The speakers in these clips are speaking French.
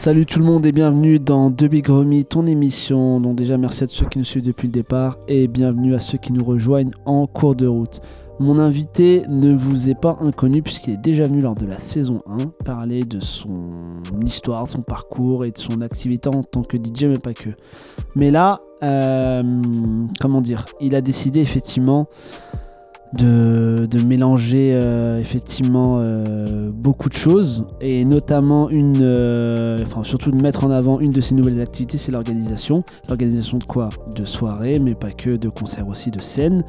Salut tout le monde et bienvenue dans The Big ton émission. Donc déjà merci à ceux qui nous suivent depuis le départ et bienvenue à ceux qui nous rejoignent en cours de route. Mon invité ne vous est pas inconnu puisqu'il est déjà venu lors de la saison 1 parler de son histoire, son parcours et de son activité en tant que DJ mais pas que. Mais là, euh, comment dire, il a décidé effectivement de, mélanger euh, effectivement euh, beaucoup de choses et notamment une, euh, enfin surtout de mettre en avant une de ses nouvelles activités, c'est l'organisation. L'organisation de quoi? De soirées, mais pas que, de concerts aussi, de scènes.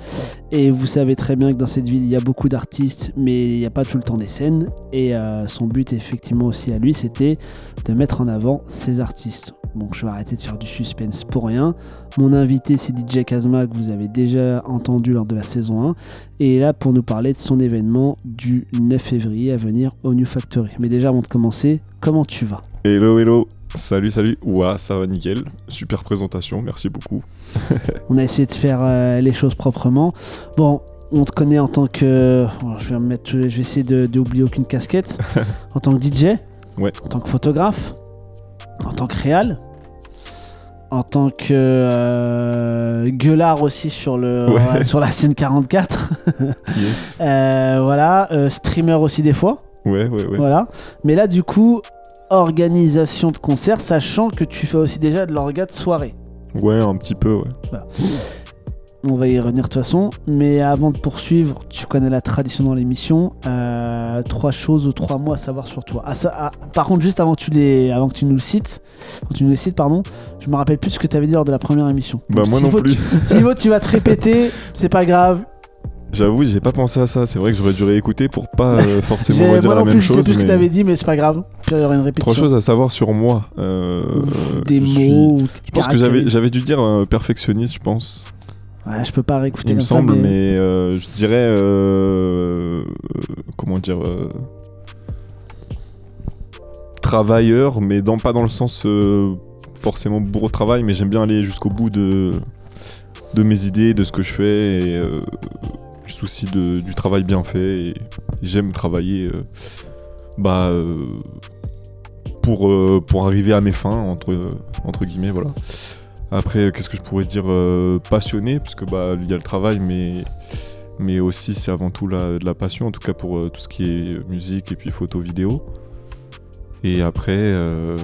Et vous savez très bien que dans cette ville, il y a beaucoup d'artistes, mais il n'y a pas tout le temps des scènes. Et son but effectivement aussi à lui, c'était de mettre en avant ces artistes. Bon, je vais arrêter de faire du suspense pour rien. Mon invité, c'est DJ Kazma, que vous avez déjà entendu lors de la saison 1 et est là pour nous parler de son événement du 9 février à venir au New Factory. Mais déjà avant de commencer, comment tu vas? Hello, hello Salut, salut Ouah, ça va nickel. Super présentation, merci beaucoup. on a essayé de faire euh, les choses proprement. Bon, on te connaît en tant que... je, vais mettre, je vais essayer d'oublier aucune casquette. en tant que DJ Ouais. En tant que photographe? En tant que réal? En tant que euh, gueulard aussi sur, le, sur la scène 44. yes. Euh, voilà, euh, streamer aussi des fois. Ouais, ouais, ouais. Voilà. Mais là, du coup, organisation de concert, sachant que tu fais aussi déjà de l'orga de soirée. Ouais, un petit peu, ouais. Voilà. On va y revenir de toute façon. Mais avant de poursuivre, tu connais la tradition dans l'émission. Euh, trois choses ou trois mots à savoir sur toi. Ah, ça, ah, par contre, juste avant que, tu les, avant que tu nous le cites, tu nous le cites, pardon, je me rappelle plus ce que tu avais dit lors de la première émission. Bah, moi non plus. Si tu vas te répéter, c'est pas grave. J'avoue, j'ai pas pensé à ça. C'est vrai que j'aurais dû réécouter pour pas euh, forcément dire la même chose. Je sais plus ce que t'avais dit, mais c'est pas grave. Il y une répétition. Trois choses à savoir sur moi. Euh, Des mots. Je pense que j'avais dû dire perfectionniste, je pense. Ouais, je peux pas réécouter. Il me semble, mais, euh, je dirais. Euh, comment dire euh, Travailleur, mais dans, pas dans le sens forcément bourreau de travail, mais j'aime bien aller jusqu'au bout de, de mes idées, de ce que je fais, et du souci de, du travail bien fait. Et, j'aime travailler bah, pour, pour arriver à mes fins, entre, entre guillemets, voilà. Après, qu'est-ce que je pourrais dire euh, Passionné, parce que bah il y a le travail, mais mais aussi c'est avant tout la, de la passion, en tout cas pour euh, tout ce qui est musique et puis photo vidéo. Et après, euh,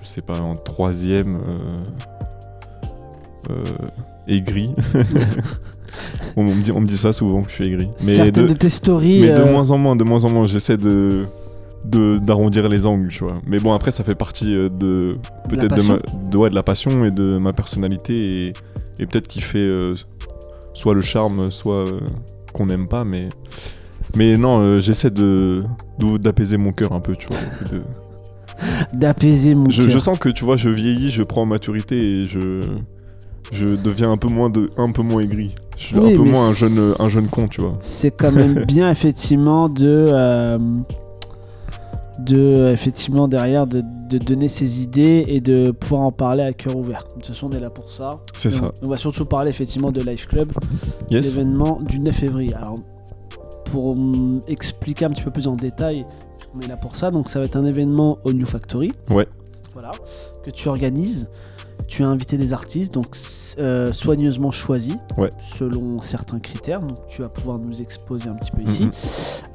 je sais pas, en troisième, aigri. on, me dit, on me dit ça souvent que je suis aigri. Mais de, de tes stories. Mais de moins en moins, de moins en moins, j'essaie de d'arrondir les angles, tu vois. Mais bon, après, ça fait partie euh, de peut-être de, ma, de, de la passion et de ma personnalité et, et peut-être qui fait euh, soit le charme, soit euh, qu'on n'aime pas, mais mais non, j'essaie de d'apaiser mon cœur un peu, tu vois. D'apaiser mon je, cœur. Je sens que tu vois, je vieillis, je prends maturité et je je deviens un peu moins de un peu moins aigri. Je suis un peu moins un jeune un jeune con, tu vois. C'est quand même bien effectivement de de effectivement derrière de, donner ses idées et de pouvoir en parler à cœur ouvert. De toute façon, on est là pour ça. C'est ça. On, va surtout parler effectivement de Life Club, l'événement du 9 février. Alors, pour expliquer un petit peu plus en détail, on est là pour ça. Donc, ça va être un événement au New Factory. Ouais. Voilà, que tu organises tu as invité des artistes, donc euh, soigneusement choisis, selon certains critères. Donc tu vas pouvoir nous exposer un petit peu ici. Mhm.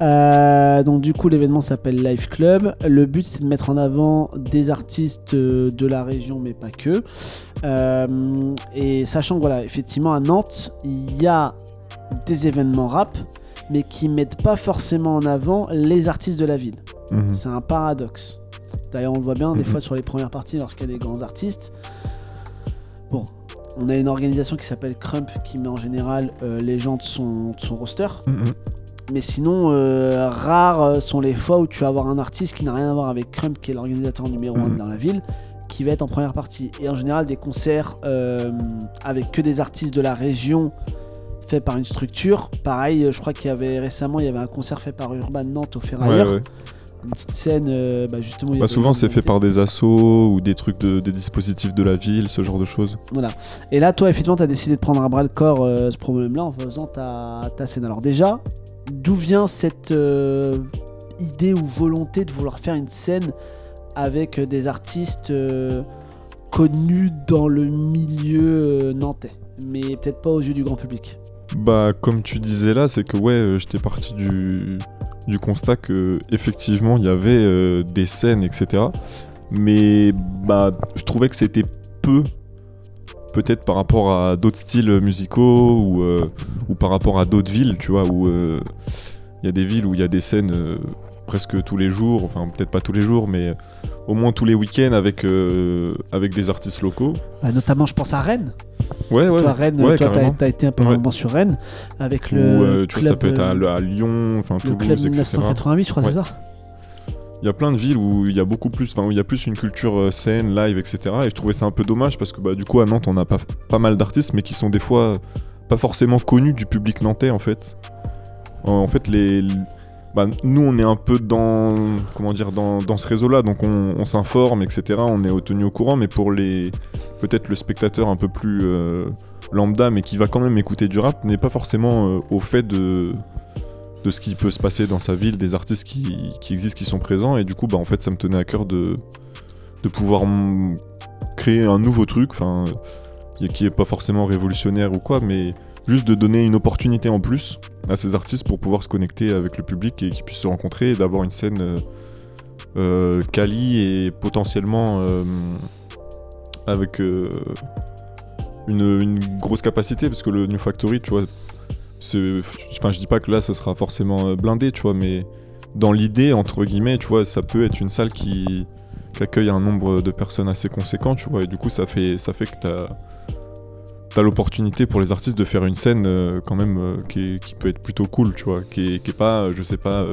Euh, donc du coup, l'événement s'appelle Live Club. Le but, c'est de mettre en avant des artistes euh, de la région, mais pas que. et sachant que voilà, effectivement, à Nantes, il y a des événements rap, mais qui mettent pas forcément en avant les artistes de la ville. Mhm. C'est un paradoxe. D'ailleurs, on le voit bien des mhm. fois sur les premières parties, lorsqu'il y a des grands artistes, on a une organisation qui s'appelle Crump qui met en général euh, les gens de son, roster. Mm-hmm. Mais sinon, euh, rares sont les fois où tu vas avoir un artiste qui n'a rien à voir avec Crump, qui est l'organisateur numéro 1 mm-hmm. dans la ville, qui va être en première partie. Et en général, des concerts euh, avec que des artistes de la région faits par une structure. Pareil, je crois qu'il y avait récemment, il y avait un concert fait par Urban Nantes au Ferrailleur une petite scène euh, bah, justement. Bah, souvent c'est fait par des assos ou des trucs de, des dispositifs de la ville, ce genre de choses. Voilà. Et là, toi, effectivement, tu as décidé de prendre à bras le corps euh, ce problème-là en faisant ta, ta, scène. Alors déjà, d'où vient cette euh, idée ou volonté de vouloir faire une scène avec des artistes connus dans le milieu nantais, mais peut-être pas aux yeux du grand public? Bah, comme tu disais là, c'est que ouais, j'étais parti du, du constat que effectivement il y avait euh, des scènes, etc. Mais bah, je trouvais que c'était peu, peut-être par rapport à d'autres styles musicaux ou, euh, ou par rapport à d'autres villes, tu vois, où euh, il y a des villes où il y a des scènes presque tous les jours, enfin peut-être pas tous les jours, mais au moins tous les week-ends avec, avec des artistes locaux. Bah, notamment, je pense à Rennes. Ouais, ouais. toi, Rennes, ouais, toi, t'as, été un peu Ouais. moment sur Rennes avec Ou, le. euh, tu vois, ça club, peut être à, euh, à Lyon, enfin le club Toulouse, etc. 1988, je crois, Ouais. c'est ça Il y a plein de villes où il y a beaucoup plus, enfin où il y a plus une culture euh, scène, live, etc. Et je trouvais ça un peu dommage parce que bah, du coup à Nantes on a pas, pas mal d'artistes mais qui sont des fois pas forcément connus du public nantais en fait. En fait les, bah, nous on est un peu dans comment dire dans, dans ce réseau-là. Donc on, s'informe etc. On est tenu au courant. Mais pour les peut-être le spectateur un peu plus euh, lambda mais qui va quand même écouter du rap n'est pas forcément euh, au fait de de ce qui peut se passer dans sa ville, des artistes qui, qui existent, qui sont présents, et du coup, bah, en fait, ça me tenait à cœur de, de pouvoir créer un nouveau truc, enfin, qui est pas forcément révolutionnaire ou quoi, mais juste de donner une opportunité en plus à ces artistes pour pouvoir se connecter avec le public et qu'ils puissent se rencontrer et d'avoir une scène euh, euh, quali et potentiellement euh, avec une, grosse capacité, parce que le New Factory, tu vois, enfin je dis pas que là ça sera forcément blindé tu vois mais dans l'idée entre guillemets tu vois ça peut être une salle qui, accueille un nombre de personnes assez conséquent tu vois et du coup ça fait ça fait que t'as l'opportunité pour les artistes de faire une scène euh, quand même euh, qui, peut être plutôt cool tu vois qui est, pas euh, je sais pas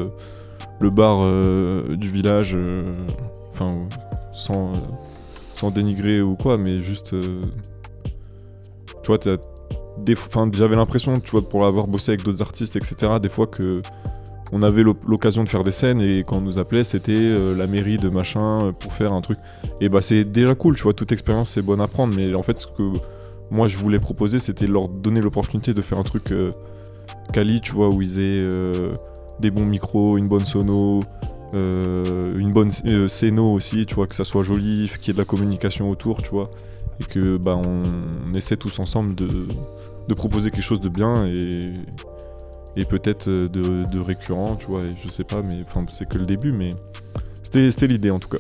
le bar du village enfin sans sans dénigrer ou quoi mais juste tu vois j'avais l'impression, tu vois, pour avoir bossé avec d'autres artistes, etc., des fois que on avait l'occasion de faire des scènes et quand on nous appelait, c'était la mairie de machin pour faire un truc. Et bah, c'est déjà cool, tu vois, toute expérience c'est bonne à prendre, mais en fait, ce que moi je voulais proposer, c'était leur donner l'opportunité de faire un truc euh, quali, tu vois, où ils aient euh, des bons micros, une bonne sono. euh, une bonne euh, aussi, tu vois, que ça soit joli, qu'il y ait de la communication autour, tu vois, et que bah on, essaie tous ensemble de, de proposer quelque chose de bien et, et peut-être de, de récurrent, tu vois, et je sais pas, mais c'est que le début, mais c'était l'idée en tout cas.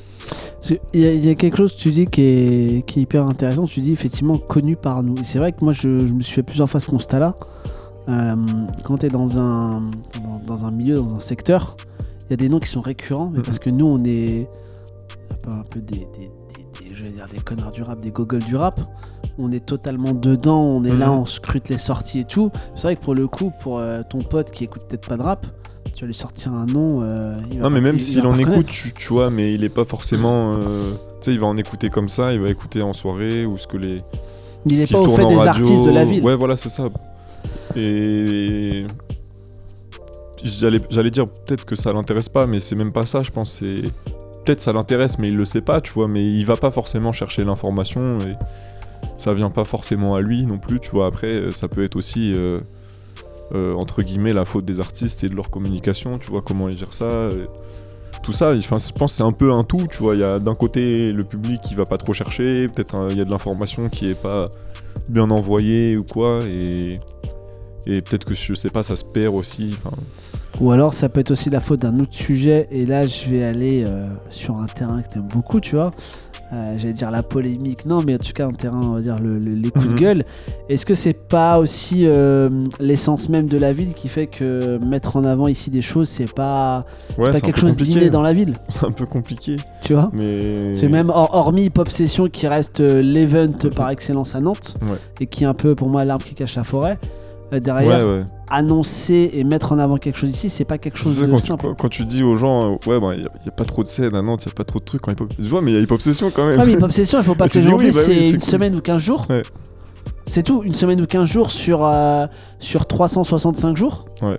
Il y, a- il y a quelque chose que tu dis qui est, qui est hyper intéressant. Tu dis effectivement connu par nous. Et c'est vrai que moi, je, je me suis fait plusieurs fois ce constat-là. Euh, quand tu es dans un, dans, dans un milieu, dans un secteur, il y a des noms qui sont récurrents. Mais parce que nous, on est un peu, un peu des, des, des- des- je vais dire des connards du rap, des gogoles du rap. On est totalement dedans. On est là, on scrute les sorties et tout. C'est vrai que pour le coup, pour euh, ton pote qui écoute peut-être pas de rap, tu vas lui sortir un nom. euh, il va Non, mais même il- il s'il en écoute, tu, tu vois, mais il est pas forcément. euh, tu sais, il va en écouter comme ça, il va écouter en soirée ou ce que les. Il n'est pas au fait en des radio. artistes de la ville. Ouais, voilà, c'est ça. Et. J'allais j'allais dire peut-être que ça l'intéresse pas, mais c'est même pas ça, je pense. C'est. Peut-être ça l'intéresse, mais il le sait pas, tu vois, mais il va pas forcément chercher l'information et ça vient pas forcément à lui non plus, tu vois. Après, euh, ça peut être aussi. euh, euh, entre guillemets la faute des artistes et de leur communication, tu vois, comment ils gèrent ça. euh, tout ça, je pense c'est un peu un tout, tu vois. Il y a d'un côté le public qui va pas trop chercher, peut-être un- il y a de l'information qui est pas bien envoyée ou quoi, et, et peut-être que je sais pas, ça se perd aussi. Ou alors ça peut être aussi la faute d'un autre sujet, et là je vais aller euh, sur un terrain que t'aimes beaucoup, tu vois. Euh, J'allais dire la polémique, non, mais en tout cas un terrain, on va dire le- le- les coups de Mhm. gueule. Est-ce que c'est pas aussi euh, l'essence même de la ville qui fait que mettre en avant ici des choses, c'est pas, Ouais, pas quelque chose d'inné dans la ville, C'est un peu compliqué, tu vois? Mais. C'est même hor- hormis Pop Session qui reste euh, l'event par excellence à Nantes, Ouais. et qui est un peu pour moi l'arbre qui cache la forêt. Euh, derrière, Ouais, ouais. annoncer et mettre en avant quelque chose ici, c'est pas quelque chose de quand, tu, simple. quand- quand tu dis aux gens, euh, ouais, il n'y a, pas trop de scènes à Nantes, il n'y a pas trop de trucs. Quand hip-hop... Je vois, mais il y a Hip Hop Session quand même. Ouais, mais Hip Hop Session, il faut pas que tu les dis gens oui, oublient, bah c'est une cool. semaine ou 15 jours. Ouais. C'est tout, une semaine ou 15 jours sur, euh, sur 365 jours. Ouais.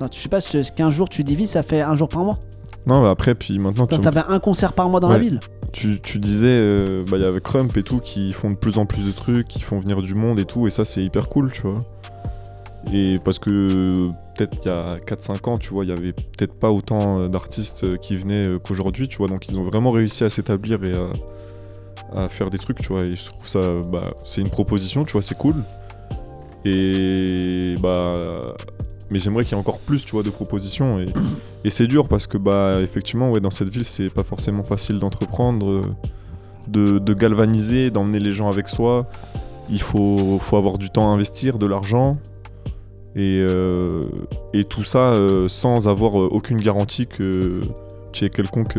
Non, je sais pas, ce 15 jours, tu divises, ça fait un jour par mois. Non, mais après, puis maintenant, tu, T'as- T'avais un concert par mois dans la ville. tu, tu disais, euh, bah, il y avait Crump et tout qui font de plus en plus de trucs, qui font venir du monde et tout, et ça, c'est hyper cool, tu vois. Et parce que peut-être il y a 4-5 ans, tu vois, il y avait peut-être pas autant euh, d'artistes euh, qui venaient qu'aujourd'hui, tu vois. Donc ils ont vraiment réussi à s'établir et à, à faire des trucs, tu vois. Et je trouve ça, bah, c'est une proposition, tu vois, c'est cool. Et bah, mais j'aimerais qu'il y ait encore plus, tu vois, de propositions. Et, c'est dur parce que bah, effectivement, ouais, dans cette ville, c'est pas forcément facile d'entreprendre, euh, de, galvaniser, d'emmener les gens avec soi. Il faut, faut avoir du temps à investir, de l'argent. Et, euh, et tout ça euh, sans avoir aucune garantie que tu aies quelconque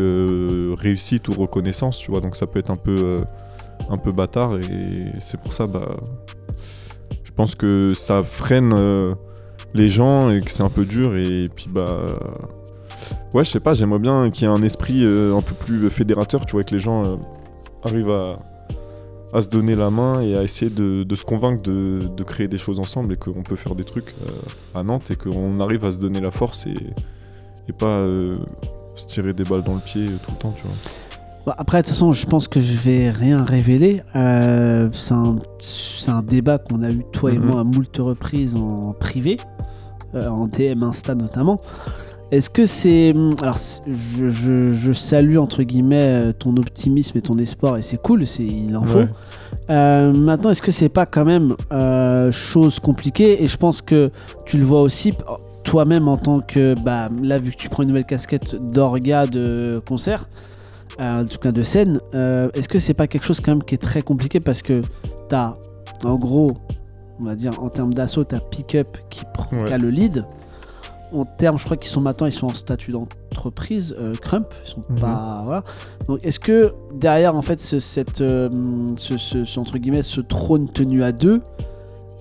réussite ou reconnaissance, tu vois. Donc ça peut être un peu, un peu bâtard. Et c'est pour ça, bah, je pense que ça freine les gens et que c'est un peu dur. Et puis, bah. Ouais, je sais pas, j'aimerais bien qu'il y ait un esprit euh, un peu plus fédérateur, tu vois, que les gens euh, arrivent à, à se donner la main et à essayer de, de se convaincre de, de créer des choses ensemble et qu'on peut faire des trucs euh, à Nantes et qu'on arrive à se donner la force et, et pas euh, se tirer des balles dans le pied euh, tout le temps, tu vois. Bah, après, de toute façon, je pense que je vais rien révéler. Euh, c'est un, débat qu'on a eu, toi et Mhm. moi, à moult reprises en privé, euh, en DM Insta notamment. Est-ce que c'est. Alors, je, je- je salue, entre guillemets, euh, ton optimisme et ton espoir, et c'est cool, c'est, il en faut. Ouais. Euh, maintenant, est-ce que c'est pas quand même euh, chose compliquée Et je pense que tu le vois aussi toi-même en tant que. Bah, là, vu que tu prends une nouvelle casquette d'orga de concert, euh, en tout cas de scène, euh, est-ce que c'est pas quelque chose quand même qui est très compliqué parce que t'as, en gros, on va dire en termes d'assaut, t'as Pick-up qui, prend- Ouais. qui a le lead. En termes, je crois qu'ils sont maintenant, ils sont en statut d'entreprise, euh, Crump, ils sont Mhm. pas. Voilà. Donc, est-ce que derrière, en fait, ce, cette, euh, ce, ce- ce, entre guillemets, ce trône tenu à deux,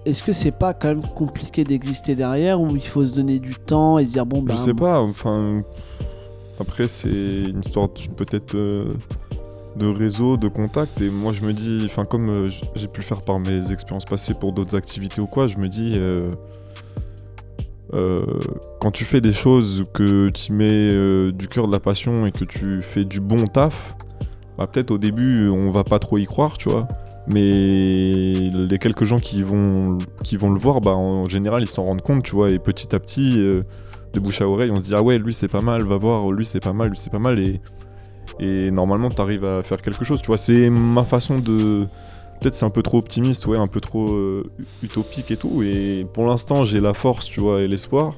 est-ce que c'est pas quand même compliqué d'exister derrière ou il faut se donner du temps et se dire bon, bah. Je sais pas, enfin. Après, c'est une histoire peut-être euh, de réseau, de contact. Et moi, je me dis, enfin, comme euh, j'ai pu le faire par mes expériences passées pour d'autres activités ou quoi, je me dis. euh, euh, quand tu fais des choses que tu mets du cœur, de la passion et que tu fais du bon taf, bah, peut-être au début on va pas trop y croire, tu vois. Mais les quelques gens qui vont, qui vont le voir, bah, en général ils s'en rendent compte, tu vois. Et petit à petit, de bouche à oreille, on se dit ah ouais, lui c'est pas mal, va voir, lui c'est pas mal, lui c'est pas mal. Et, et normalement t'arrives à faire quelque chose, tu vois. C'est ma façon de. Peut-être c'est un peu trop optimiste, ouais, un peu trop euh, utopique et tout. Et pour l'instant, j'ai la force, tu vois, et l'espoir.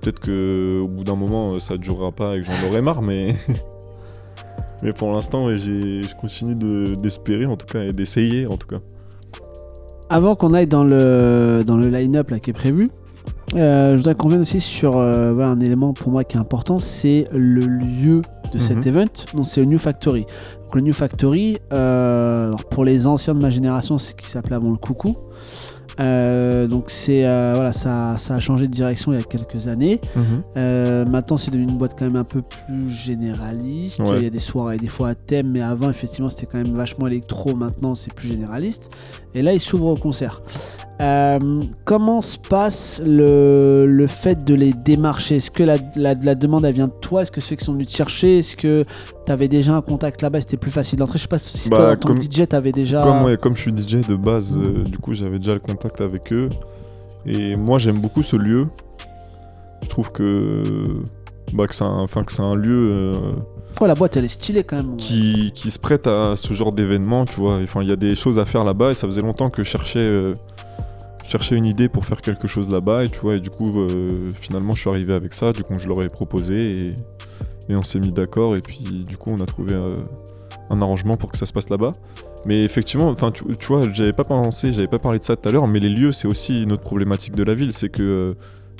Peut-être que au bout d'un moment, euh, ça durera pas et que j'en aurai marre, mais. mais pour l'instant, ouais, je continue de- d'espérer, en tout cas, et d'essayer, en tout cas. Avant qu'on aille dans le, dans le line-up qui est prévu, euh, je voudrais qu'on vienne aussi sur voilà, un élément pour moi qui est important, c'est le lieu de cet Mhm. event. Donc c'est le New Factory. Donc, le New Factory, euh, alors, pour les anciens de ma génération, c'est ce qui s'appelait avant le Coucou. Euh, donc c'est euh, voilà, ça, ça a changé de direction il y a quelques années. Euh, maintenant, c'est devenu une boîte quand même un peu plus généraliste. Ouais. Il y a des soirées, des fois à thème, mais avant, effectivement, c'était quand même vachement électro. Maintenant, c'est plus généraliste. Et là, il s'ouvre au concert. Euh, comment se passe le, le fait de les démarcher? Est-ce que la, la, la demande, elle vient de toi? Est-ce que ceux qui sont venus te chercher Est-ce que tu avais déjà un contact là-bas C'était plus facile d'entrer? Je sais pas si Bah, toi, en tant comme- que DJ, tu avais déjà. Comme, ouais, comme je suis DJ de base, euh, du coup, j'avais déjà le contact avec eux. Et moi, j'aime beaucoup ce lieu. Je trouve que, bah, que c'est un, un lieu euh, Oh, la boîte, elle est stylée quand même. qui, qui se prête à ce genre d'événement, tu vois. Enfin, il y a des choses à faire là-bas et ça faisait longtemps que je cherchais, euh, je cherchais une idée pour faire quelque chose là-bas et tu vois. Et du coup, euh, finalement, je suis arrivé avec ça. Du coup, je leur ai proposé et, on s'est mis d'accord. Et puis, du coup, on a trouvé euh, un arrangement pour que ça se passe là-bas. Mais effectivement, enfin, tu, tu vois, j'avais pas pensé, j'avais pas parlé de ça tout à l'heure, mais les lieux, c'est aussi une autre problématique de la ville, c'est que euh,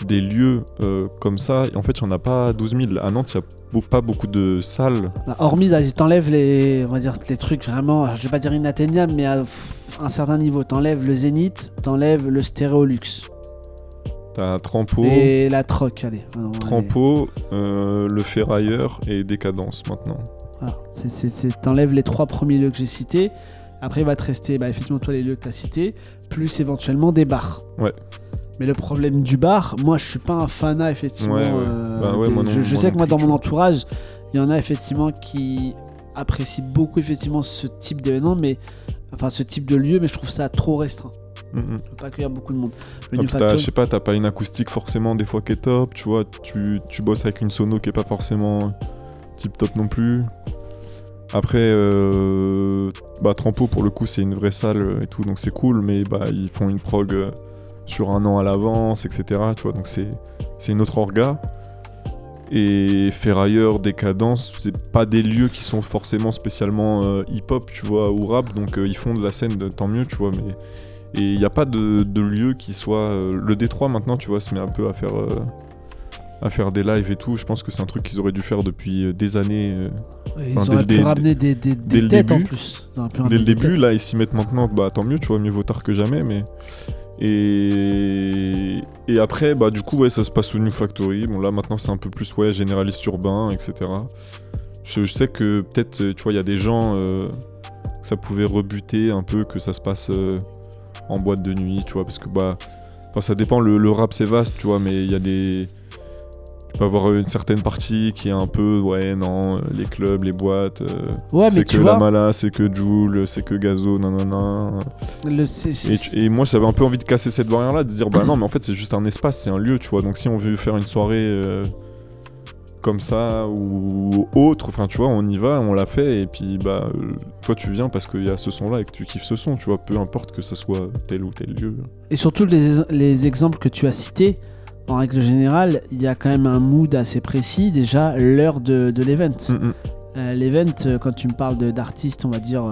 des lieux euh, comme ça, en fait, il y en a pas 12 000. À Nantes, il y a beau- pas beaucoup de salles. Bah, Hormis, t'enlèvent les, on va dire, les trucs vraiment, je vais pas dire inatteignables, mais à un certain niveau. T'enlèves le Zénith, t'enlèves le Stéréolux. T'as Trampo. Et la troc, allez. allez. Trampo, euh, le ferrailleur et Décadence maintenant. Voilà. C'est- T'enlèves les trois premiers lieux que j'ai cités. Après, il va te rester, bah, effectivement, toi, les lieux que tu as cités, plus éventuellement des bars. Ouais. Mais le problème du bar, moi, je suis pas un fanat, effectivement. Ouais, ouais. euh, Bah ouais, des- moi non- je, sais que moi, dans mon entourage, il y en a effectivement qui apprécient beaucoup, effectivement, ce type d'événement, mais enfin, ce type de lieu, mais je trouve ça trop restreint. Mm, mm. Peux pas accueillir beaucoup de monde. Le Ah, New Factory- je sais pas, t'as pas une acoustique forcément des fois qui est top, tu vois, tu, tu bosses avec une sono qui est pas forcément tip top non plus. Après, euh, bah Trampo pour le coup c'est une vraie salle euh, et tout, donc c'est cool, mais bah ils font une prog euh, sur un an à l'avance, etc. Tu vois, donc c'est c'est une autre orga. Et Ferrailleur, Décadence, c'est pas des lieux qui sont forcément spécialement euh, hip-hop, tu vois, ou rap, donc euh, ils font de la scène, tant mieux, tu vois, mais et il n'y a pas de, de lieu qui soit. euh, le Détroit maintenant, tu vois, se met un peu à faire, à faire des lives et tout. Je pense que c'est un truc qu'ils auraient dû faire depuis des années. Ouais, Ils auraient dès pu ramener des, des, dès des le têtes en début. plus. Dès le début, là, ils s'y mettent maintenant. Bah tant mieux, tu vois, mieux vaut tard que jamais. Mais et après, bah du coup, ouais, ça se passe au New Factory. Bon là, maintenant, c'est un peu plus ouais généraliste urbain, etc. Je, sais que peut-être, tu vois, il y a des gens, euh, ça pouvait rebuter un peu que ça se passe euh, en boîte de nuit, tu vois, parce que bah, ça dépend. Le rap c'est vaste, tu vois, mais il y a des tu peux avoir une certaine partie qui est un peu, ouais, non, les clubs, les boîtes, euh, Ouais, c'est que vois, la Mala, c'est que Joule, c'est que Gazo, nanana. le, c'est- Et, moi, j'avais un peu envie de casser cette barrière-là, de dire, bah non, mais en fait, c'est juste un espace, c'est un lieu, tu vois. Donc, si on veut faire une soirée euh, comme ça ou autre, enfin, tu vois, on y va, on l'a fait, et puis, bah, euh, toi, tu viens parce qu'il y a ce son-là et que tu kiffes ce son, tu vois, peu importe que ça soit tel ou tel lieu. Et surtout les, les exemples que tu as cités, en règle générale, il y a quand même un mood assez précis. Déjà, l'heure de, de l'event. Mm, mm. Euh, l'event, euh, quand tu me parles d'artistes, on va dire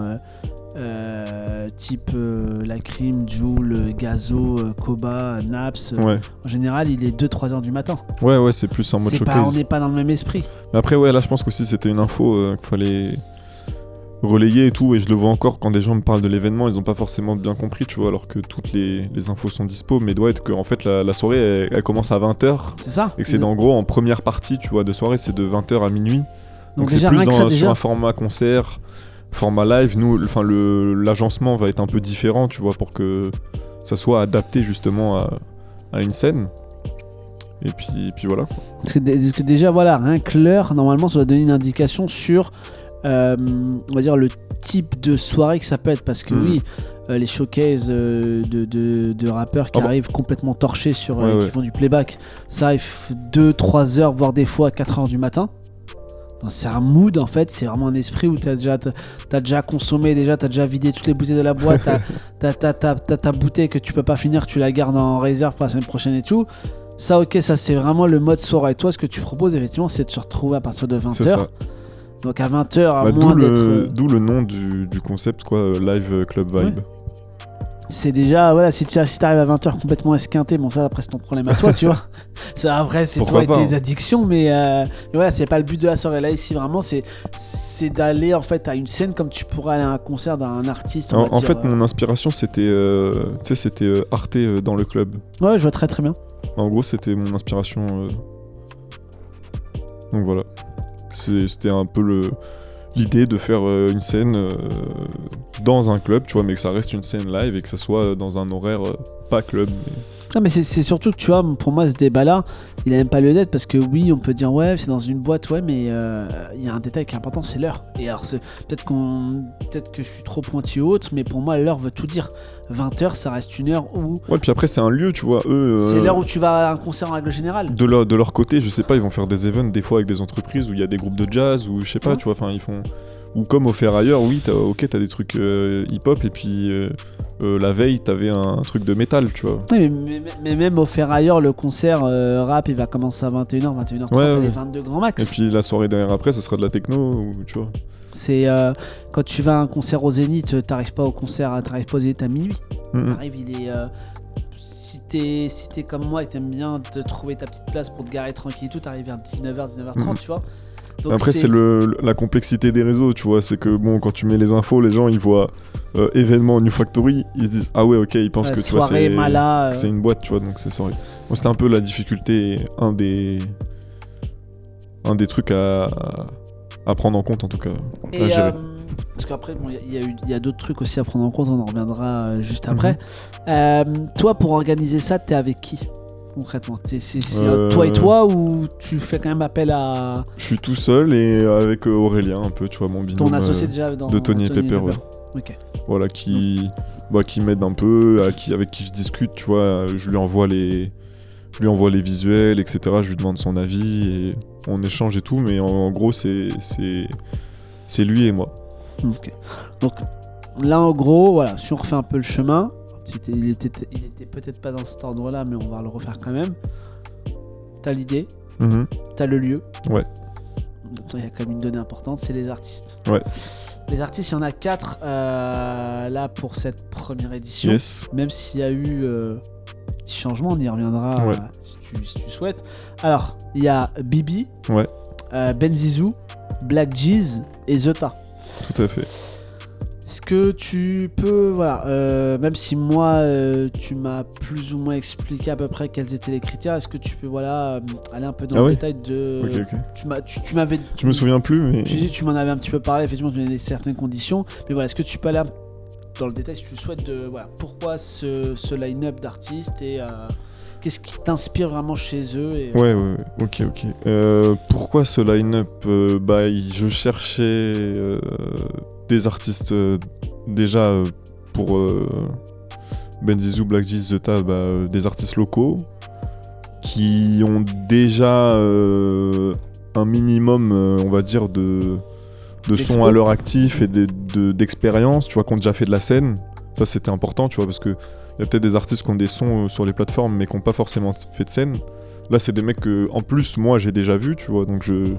euh, type euh, La Crime, Joule, Gazo, Koba, Naps, Ouais, en général, il est 2-3 heures du matin. ouais, ouais, c'est plus en mode pas, showcase. on n'est pas dans le même esprit. Mais après, ouais, là, je pense qu'aussi c'était une info qu'il fallait relayer et tout. Et je le vois encore quand des gens me parlent de l'événement, ils ont pas forcément bien compris, tu vois, alors que toutes les, les infos sont dispo. Mais doit être que, en fait, la, la soirée, elle, elle commence à 20h. C'est ça Et que c'est en gros, en première partie, tu vois, de soirée, c'est de 20h à minuit. Donc, c'est plus dans, ça, sur un format concert, format live. Nous, enfin, l'agencement va être un peu différent, tu vois, pour que ça soit adapté justement à, à une scène. Et puis, et puis voilà. quoi. Parce que, parce que déjà, voilà, rien que l'heure, normalement, ça doit donner une indication sur, euh, on va dire, le type de soirée que ça peut être. Parce que Mhm. oui, euh, les showcases euh, de, de- de rappeurs qui Ah arrivent complètement torchés sur, Ouais, ouais. qui font du playback, ça arrive 2-3 heures, voire des fois 4 heures du matin. C'est un mood en fait, c'est vraiment un esprit où tu as déjà, t'as- t'as déjà consommé, déjà, tu as déjà vidé toutes les bouteilles de la boîte, t'as- t'as t'as- t'as- t'as ta bouteille que tu peux pas finir, tu la gardes en réserve pour la semaine prochaine et tout. Ça, ok, ça c'est vraiment le mode soirée. Toi, ce que tu proposes, effectivement, c'est de se retrouver à partir de C'est 20h. Donc à 20h, à Bah, moins d'être. euh, d'où le nom du, du concept, quoi, euh, Live Club Vibe. C'est déjà, voilà, si tu si arrives à 20h complètement esquinté, bon, ça après c'est ton problème à toi, tu vois. Ça, après, c'est toi et tes hein. addictions, mais, euh, mais voilà, c'est pas le but de la soirée. Là, ici, vraiment, c'est d'aller en fait à une scène comme tu pourrais aller à un concert d'un artiste. En, va en dire, fait, euh. mon inspiration, c'était euh, tu sais, c'était Arte dans le club. Ouais, je vois très très bien. En gros, c'était mon inspiration. Donc voilà. C'était un peu l'idée de faire euh, une scène euh, dans un club, tu vois, mais que ça reste une scène live et que ça soit dans un horaire euh, pas club. Non, mais c'est- c'est surtout que tu vois, pour moi, ce débat-là, il a même pas lieu d'être parce que oui, on peut dire ouais, c'est dans une boîte, ouais, mais euh, il y a un détail qui est important, c'est l'heure. Et alors, c'est- peut-être qu'on, peut-être que je suis trop pointilleux ou autre, mais pour moi, l'heure veut tout dire. 20h, ça reste une heure où Ouais, puis après, c'est un lieu, tu vois, eux. c'est euh, l'heure où tu vas à un concert en règle générale. de leur, de leur côté, je sais pas, ils vont faire des events des fois avec des entreprises où il y a des groupes de jazz ou je sais pas, Ouais. tu vois, enfin ils font. Ou comme au ailleurs, oui, t'as, ok, t'as des trucs euh, hip-hop et puis euh, euh, la veille, t'avais un, truc de métal, tu vois. Ouais, mais, mais- mais même au Ferrailleur, le concert rap, il va commencer à 21h, 21h30, Ouais, les ouais. 22 grands max. Et puis la soirée derrière après, ça sera de la techno ou tu vois. C'est quand tu vas à un concert au Zénith, t'arrives pas au concert, à- t'arrives pas au Zénith à minuit. T'arrives, il est. si t'es si t'es comme moi et t'aimes bien te trouver ta petite place pour te garer tranquille et tout, t'arrives vers 19h, 19h30, Mhm. tu vois. Donc Après, c'est le, la complexité des réseaux, tu vois. C'est que bon, quand tu mets les infos, les gens ils voient euh, événement New Factory, ils se disent ah ouais, ok, ils pensent que tu vois, c'est, euh, c'est une boîte, tu vois, donc c'est soirée. Bon, c'était un peu la difficulté, un des, un des trucs à, à prendre en compte en tout cas. à Et, gérer. euh, parce qu'après, bon, il y a- il y, a a d'autres trucs aussi à prendre en compte, on en reviendra euh, juste Mhm. après. Toi, pour organiser ça, t'es avec qui? Concrètement C'est Euh, toi et toi ou tu fais quand même appel à Je suis tout seul et avec euh, Aurélien un peu, tu vois, mon binôme. ton associé euh, déjà dans de Tony et Pepper, Ok. Voilà, qui. bah, qui m'aide un peu, à qui, avec qui je discute, tu vois. Je lui envoie les, je lui envoie les visuels, etc. Je lui demande son avis et on échange et tout. Mais en, en gros, c'est, c'est, c'est lui et moi. Ok. Donc là, en gros, voilà, si on refait un peu le chemin, c'était- il était, il était peut-être pas dans cet ordre-là, mais on va le refaire quand même. T'as l'idée, Mhm. t'as le lieu. Ouais. Il y a quand même une donnée importante, c'est les artistes. Ouais. Les artistes, il y en a quatre euh, là pour cette première édition. Yes. Même s'il y a eu euh, petit changement, on y reviendra Ouais. euh, si, tu, si tu souhaites. Alors, il y a Bibi, Ouais. euh, Benzizou, Black Jeez et Zeta. Tout à fait. Est-ce que tu peux, voilà, euh, même si moi euh, tu m'as plus ou moins expliqué à peu près quels étaient les critères, est-ce que tu peux, voilà, euh, aller un peu dans Ah le oui détail de. Ok, ok. Tu m'as, tu, tu m'avais. Je me souviens plus, mais. Tu, tu m'en avais un petit peu parlé, effectivement, tu donnais certaines conditions, mais voilà, est-ce que tu peux aller un- dans le détail si tu le souhaites de, voilà, pourquoi ce, ce line-up d'artistes et euh, qu'est-ce qui t'inspire vraiment chez eux et, Ouais, ouais, ouais. ok, ok. Pourquoi ce line-up? Bah, je cherchais des artistes euh, déjà euh, pour euh, Benzizou, Black Jeez, Zeta, bah, des artistes locaux qui ont déjà un minimum, on va dire, de, de son à leur actif et de- de- d'expérience, tu vois, qui ont déjà fait de la scène. Ça, c'était important, tu vois, parce que il y a peut-être des artistes qui ont des sons sur les plateformes, mais qui n'ont pas forcément fait de scène. Là, c'est des mecs que, en plus, moi, j'ai déjà vu, tu vois, donc je,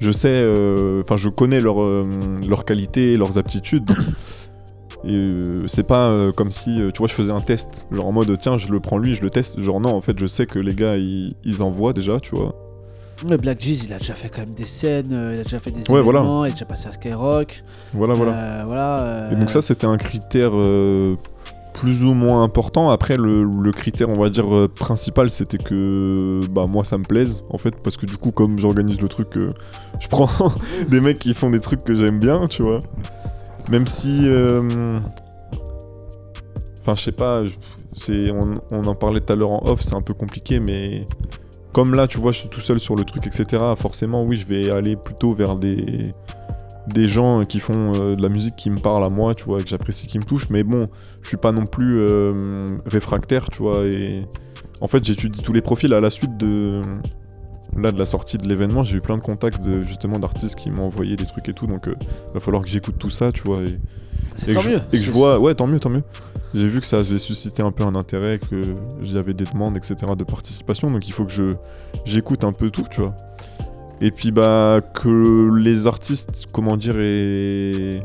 je sais, euh, enfin, je connais leur, euh, leurs qualités, leurs aptitudes. Et euh, c'est pas euh, comme si, euh, tu vois, je faisais un test, genre en mode, tiens, je le prends lui, je le teste. Genre, non, en fait, je sais que les gars, ils, ils envoient déjà, tu vois. Le Black Jeez, il a déjà fait quand même des scènes, il a déjà fait des Ouais, voilà. il est déjà passé à Skyrock. Voilà, voilà. Voilà, Et donc ça, c'était un critère plus ou moins important. Après, le, critère, on va dire, euh, principal, c'était que bah, moi, ça me plaise, en fait, parce que du coup, comme j'organise le truc, euh, je prends des mecs qui font des trucs que j'aime bien, tu vois. Même si... euh, Enfin, je sais pas, c'est, on, on en parlait tout à l'heure en off, c'est un peu compliqué, mais... Comme là, tu vois, je suis tout seul sur le truc, etc. Forcément, oui, je vais aller plutôt vers des des gens qui font euh, de la musique qui me parle à moi, tu vois, que j'apprécie, qui me touche. Mais bon, je suis pas non plus euh, réfractaire, tu vois. Et en fait, j'étudie tous les profils à la suite de là de la sortie de l'événement. J'ai eu plein de contacts de justement d'artistes qui m'ont envoyé des trucs et tout. Donc, euh, va falloir que j'écoute tout ça, tu vois. Et, c'est et tant que, je, mieux. et que je C'est- vois, ouais, tant mieux, tant mieux. J'ai vu que ça avait suscité un peu un intérêt, que j'avais des demandes, etc. de participation. Donc, il faut que je j'écoute un peu tout, tu vois. Et puis bah que les artistes, comment dire, et,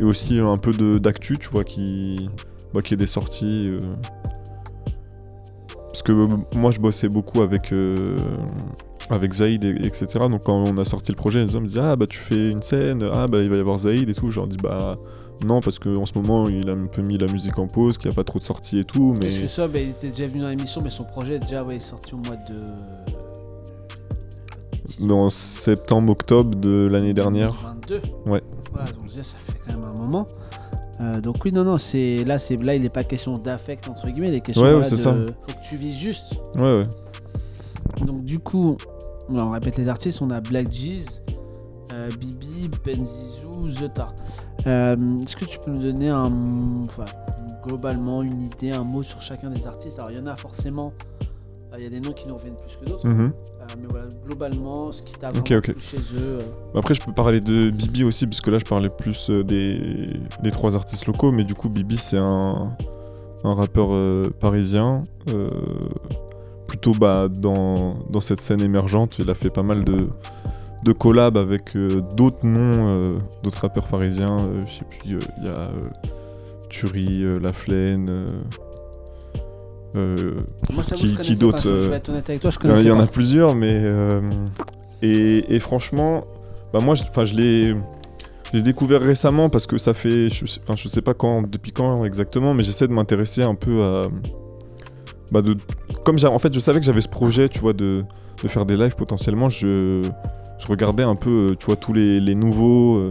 et aussi un peu de d'actu, tu vois, qui bah, qui est des sorties. euh. Parce que euh, moi je bossais beaucoup avec euh, avec Zaïd, et- etc. Donc quand on a sorti le projet, les gens me disaient ah bah tu fais une scène, ah bah il va y avoir Zaïd et tout. Leur dis bah non parce qu'en ce moment il a un peu mis la musique en pause, qu'il n'y a pas trop de sorties et tout, mais Parce que ça, bah, il était déjà venu dans l'émission, mais son projet est déjà ouais, sorti au mois de. Dans septembre, octobre de l'année dernière. 22. Ouais. Voilà, donc déjà, ça fait quand même un moment. Euh, donc oui, non, non, c'est là, c'est là, il n'est pas question d'affect entre guillemets, il est question Ouais, ouais, c'est de- ça. Faut que tu vises juste. Ouais ouais. Donc du coup, on répète les artistes, on a Black Jeez, euh, Bibi, Benzizou, Zeta. Euh, Est-ce que tu peux nous donner un, enfin, globalement une idée, un mot sur chacun des artistes? Alors il y en a forcément, euh, il y a des noms qui nous reviennent plus que d'autres, Mhm. Euh, mais voilà, globalement, ce qui t'a Ok, vraiment ok. plu chez eux. euh, Après, je peux parler de Bibi aussi, parce que là, je parlais plus euh, des, des trois artistes locaux, mais du coup, Bibi, c'est un, un rappeur euh, parisien, euh, plutôt bah, dans, dans cette scène émergente. Il a fait pas mal de, de collabs avec euh, d'autres noms, euh, d'autres rappeurs parisiens. euh, je sais plus, euh, il y a euh, euh, La Flaine. Euh, Moi, Qui- qui connaissais d'autre, pas, Je euh, il y en- a plusieurs, mais. euh, et, et franchement, bah moi, je, l'ai. découvert récemment parce que ça fait, je sais, je sais pas quand, depuis quand exactement, mais j'essaie de m'intéresser un peu à, bah de, comme en fait, je savais que j'avais ce projet, tu vois, de, de faire des lives potentiellement. Je, je regardais un peu, euh, tu vois, tous les, les nouveaux,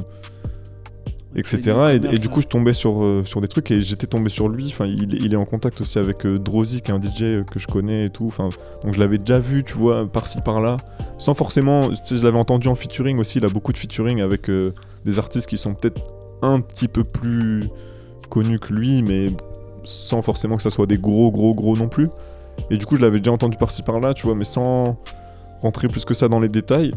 etc. Et, et du coup, je tombais sur, euh, sur des trucs et j'étais tombé sur lui. Enfin, il, il est en contact aussi avec euh, Drozy, qui est un DJ euh, que je connais et tout. Enfin, donc je l'avais déjà vu, tu vois, par-ci par-là, sans forcément. Tu sais, je l'avais entendu en featuring aussi. Il a beaucoup de featuring avec euh, des artistes qui sont peut-être un petit peu plus connus que lui, mais sans forcément que ça soit des gros, gros, gros non plus. Et du coup, je l'avais déjà entendu par-ci par-là, tu vois, mais sans rentrer plus que ça dans les détails.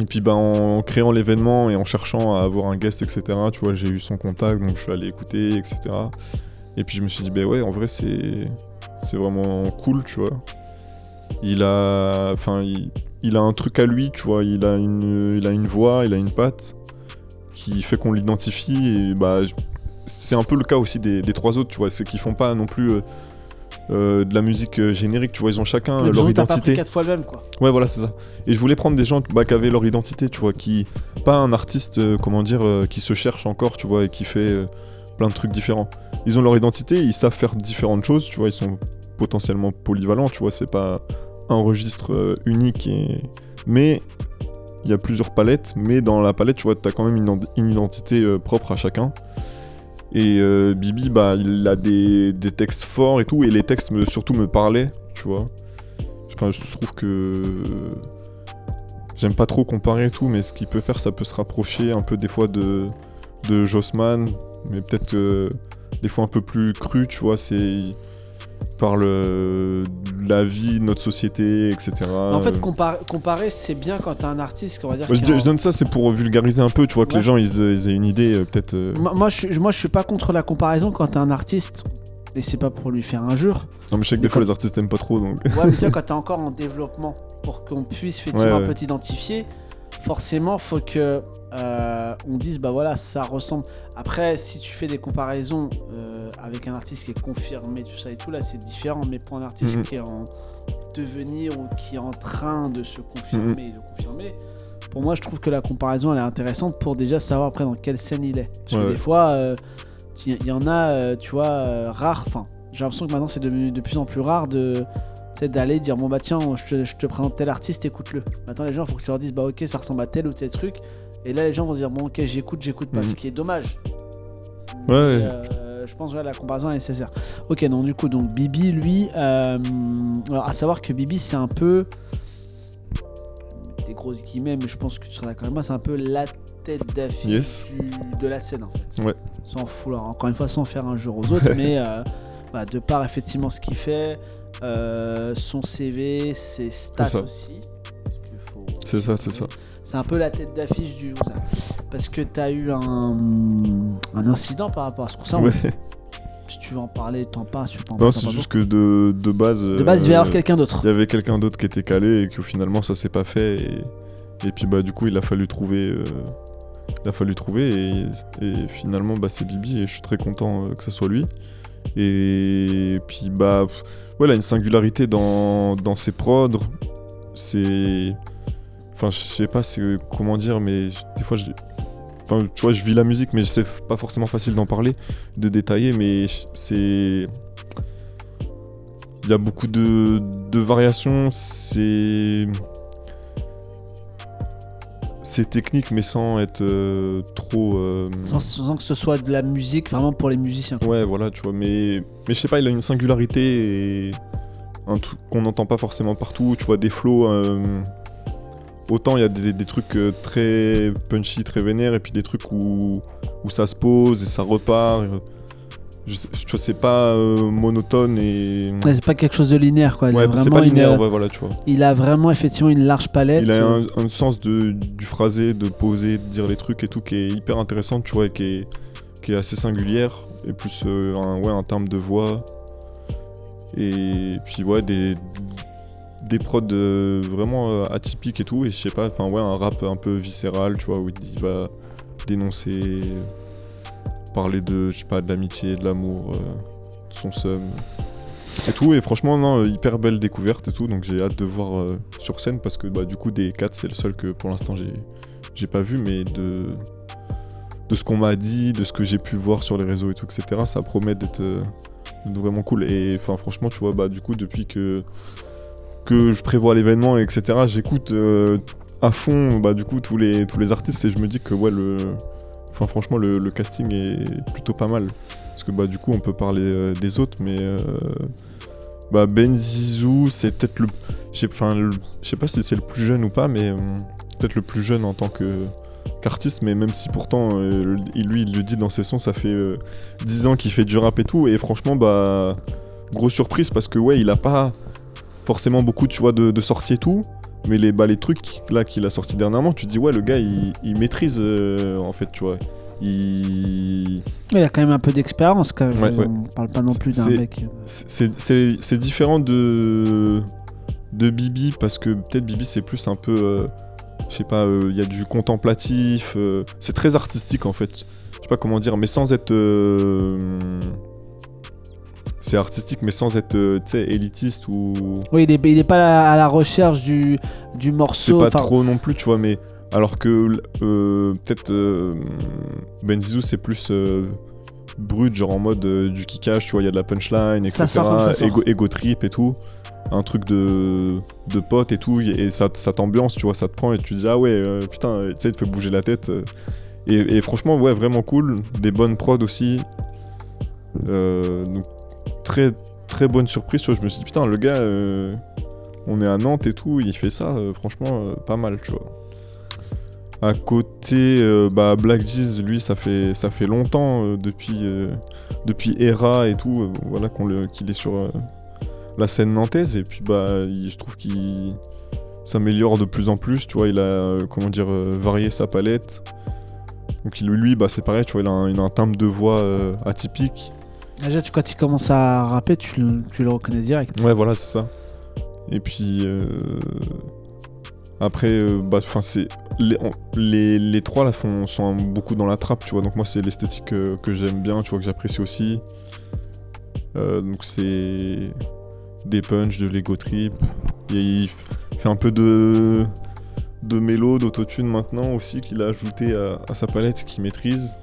Et puis, bah, en créant l'événement et en cherchant à avoir un guest, etc., tu vois, j'ai eu son contact, donc je suis allé écouter, etc. Et puis, je me suis dit, bah ouais, en vrai, c'est, c'est vraiment cool, tu vois. Il a, enfin, il, a un truc à lui, tu vois, il a une, il a une voix, il a une patte qui fait qu'on l'identifie et bah c'est un peu le cas aussi des, trois autres, tu vois, c'est qu'ils font pas non plus euh, euh, de la musique euh, générique, tu vois, ils ont chacun leur identité. Pas quatre fois le même, quoi. Ouais, voilà, c'est ça. Et je voulais prendre des gens bah, qui avaient leur identité, tu vois, qui pas un artiste, comment dire, qui se cherche encore, tu vois, et qui fait plein de trucs différents. Ils ont leur identité, ils savent faire différentes choses, tu vois, ils sont potentiellement polyvalents, tu vois, c'est pas un registre unique et mais il y a plusieurs palettes, mais dans la palette, tu vois, t'as quand même une, identité propre à chacun. Et euh, Bibi, bah, il a des, textes forts et tout, et les textes me, surtout me parlaient, tu vois. Enfin, je trouve que. J'aime pas trop comparer et tout, mais ce qu'il peut faire, ça peut se rapprocher un peu des fois de, de Jossman, mais peut-être des fois un peu plus cru, tu vois. C'est parle de la vie, notre société, etc. En fait, comparer, c'est bien quand t'as un artiste, on va dire. je, donne ça, c'est pour vulgariser un peu, tu vois, que les gens ils, aient une idée, euh, peut-être. Euh. Moi, je, moi, je suis pas contre la comparaison quand t'as un artiste. Et c'est pas pour lui faire injure. Non, mais je sais que des fois les artistes aiment pas trop donc. Ouais, mais tu vois, quand t'es encore en développement, pour qu'on puisse effectivement un peu t'identifier, forcément, faut que euh, on dise bah voilà, ça ressemble. Après, si tu fais des comparaisons euh, avec un artiste qui est confirmé, tout ça et tout, là c'est différent. Mais pour un artiste mhm. qui est en devenir ou qui est en train de se confirmer et de confirmer, pour moi, je trouve que la comparaison elle est intéressante pour déjà savoir après dans quelle scène il est. Parce que des fois, il euh, y, en a, tu vois, rares. Enfin, j'ai l'impression que maintenant c'est devenu de plus en plus rare de c'est d'aller dire bon bah tiens je te, présente tel artiste écoute-le. Maintenant les gens faut que tu leur dises bah ok ça ressemble à tel ou tel truc. Et là les gens vont se dire bon ok j'écoute j'écoute pas. Ce mhm. qui est dommage. Ouais, euh, je pense que la comparaison est nécessaire. Ok donc du coup donc Bibi lui euh, alors à savoir que Bibi c'est un peu des grosses guillemets mais je pense que tu seras d'accord avec moi c'est un peu la tête d'affiche de la scène en fait. Ouais. Sans fouloir encore une fois sans faire un jeu aux autres mais euh, bah, de par effectivement ce qu'il fait euh, son CV, ses stats aussi. C'est ça, c'est ça. C'est un peu la tête d'affiche du. Parce que tu as eu un, un incident par rapport à ce qu'on Ouais. Si tu veux en parler, t'en parles. Tu non, c'est juste que de, de, base. De base, il y avoir euh, quelqu'un d'autre. Il y avait quelqu'un d'autre qui était calé et que finalement ça s'est pas fait. Et, et, puis bah, du coup, il a fallu trouver. Euh, il a fallu trouver et, et finalement bah, c'est Bibi et je suis très content que ce soit lui. Et puis bah ouais, a une singularité dans, dans ses prods. C'est. Enfin, je sais pas comment dire, mais des fois, je... Enfin, tu vois, je vis la musique, mais c'est pas forcément facile d'en parler, de détailler, mais c'est. Il y a beaucoup de, de variations, c'est c'est technique mais sans être euh, trop euh, sans, que ce soit de la musique vraiment pour les musiciens. Ouais voilà tu vois mais mais je sais pas il a une singularité et un truc qu'on n'entend pas forcément partout tu vois des flows euh, autant il y a des, trucs très punchy très vénères et puis des trucs où, où ça se pose et ça repart je, sais, c'est pas euh, monotone et. c'est pas quelque chose de linéaire quoi. ouais, c'est pas linéaire, ouais, voilà, tu vois. Il a vraiment effectivement une large palette. Il a un, sens de, du phrasé, de poser, de dire les trucs et tout qui est hyper intéressant, tu vois, et qui est, qui est assez singulière. Et plus euh, un, ouais, un terme de voix. Et puis, ouais, des, des prods euh, vraiment atypiques et tout. Et je sais pas, enfin, ouais, un rap un peu viscéral, tu vois, où il va dénoncer parler de, je sais pas, de l'amitié, de l'amour, euh, de son seum et tout. Et franchement, non, euh, hyper belle découverte et tout. Donc j'ai hâte de voir euh, sur scène parce que bah, du coup, des 4, c'est le seul que pour l'instant j'ai, j'ai pas vu, mais de, de ce qu'on m'a dit, de ce que j'ai pu voir sur les réseaux et tout, etc., ça promet d'être, vraiment cool. Et enfin, franchement, tu vois, bah, du coup, depuis que, que je prévois l'événement, etc., j'écoute à fond bah, du coup tous les, tous les artistes et je me dis que ouais, le Franchement, le, casting est plutôt pas mal. Parce que bah, du coup, on peut parler euh, des autres, mais euh, bah, Ben Zizou, c'est peut-être le. Je sais pas si c'est le plus jeune ou pas, mais euh, peut-être le plus jeune en tant qu'artiste, mais même si pourtant, euh, il- lui, il le dit dans ses sons, ça fait euh, 10 ans qu'il fait du rap et tout, et franchement, bah, grosse surprise parce que, ouais, il a pas forcément beaucoup, tu vois, de, de sorties et tout, mais les, bah, les trucs là qu'il a sortis dernièrement, tu te dis, ouais, le gars, il, il maîtrise, euh, en fait, tu vois. Il... Il a quand même un peu d'expérience quand même. Ouais, ouais. On parle pas non plus d'un mec. euh, C'est différent de, de Bibi parce que peut-être Bibi c'est plus un peu. euh, je sais pas, euh, il y a du contemplatif. euh, c'est très artistique en fait. Je sais pas comment dire, mais sans être. C'est artistique, mais sans être euh, élitiste ou. Oui, il est, il est pas à la, recherche du, du C'est morceau. pas trop non plus, tu vois, mais. Alors que euh, peut-être euh, Benzizou c'est plus euh, brut, genre en mode du kickage, tu vois, il y a de la punchline, etc. Ego, ego trip et tout. Un truc de, de pote et tout, et ça, ça t'ambiance, tu vois, ça te prend et tu te dis, ah ouais, putain, tu sais, il te fait bouger la tête. Et, et franchement, ouais, vraiment cool. Des bonnes prods aussi. Donc, très, très bonne surprise, tu vois. Je me suis dit, putain, le gars, euh, on est à Nantes et tout, il fait ça, euh, franchement, euh, pas mal, tu vois. À côté, bah, Black Jeez, lui, ça fait, ça fait longtemps, depuis, depuis Era et tout, voilà, qu'il est sur la scène nantaise. Et puis, bah, je trouve qu'il s'améliore de plus en plus, tu vois, il a, comment dire, varié sa palette. Donc, lui, bah, c'est pareil, tu vois, il a un, il a un timbre de voix atypique. Déjà, tu, quand il commence à rapper, tu, le- reconnais direct. Ouais, voilà, c'est ça. Et puis euh, après, euh, bah, c'est les, trois là font, sont beaucoup dans la trappe, tu vois. Donc moi, c'est l'esthétique que j'aime bien, tu vois, que j'apprécie aussi. Euh, donc c'est des punch, de Lego Trip. Il fait un peu de de mélo, d'autotune maintenant aussi qu'il a ajouté à, à sa palette qu'il maîtrise.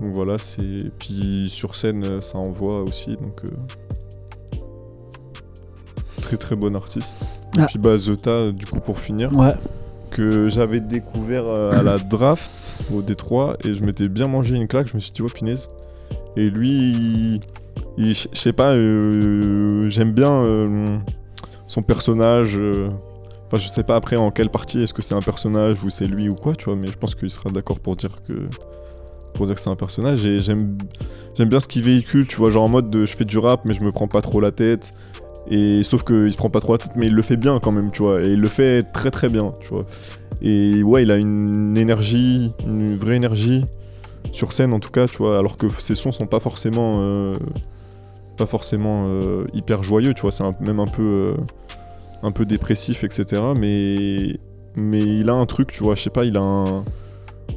Donc voilà, c'est puis sur scène euh, ça envoie aussi donc euh, très très bon artiste. Ah. Et puis bah Zeta du coup pour finir Ouais. que j'avais découvert euh, à la draft au Détroit et je m'étais bien mangé une claque, je me suis dit oh punaise. Et lui il- il- je sais pas euh, j'aime bien euh, son personnage Enfin, je sais pas après en quelle partie, est-ce que c'est un personnage ou c'est lui ou quoi, tu vois, mais je pense qu'il sera d'accord pour dire que pour dire que c'est un personnage et j'aime j'aime bien ce qu'il véhicule, tu vois, genre en mode de je fais du rap mais je me prends pas trop la tête et sauf qu'il se prend pas trop la tête mais il le fait bien quand même, tu vois, et il le fait très très bien, tu vois. Et ouais, il a une énergie, une vraie énergie sur scène en tout cas, tu vois, alors que ses sons sont pas forcément euh, pas forcément euh, hyper joyeux, tu vois, c'est même un peu euh, un peu dépressif, etc. Mais mais il a un truc, tu vois, je sais pas, il a un,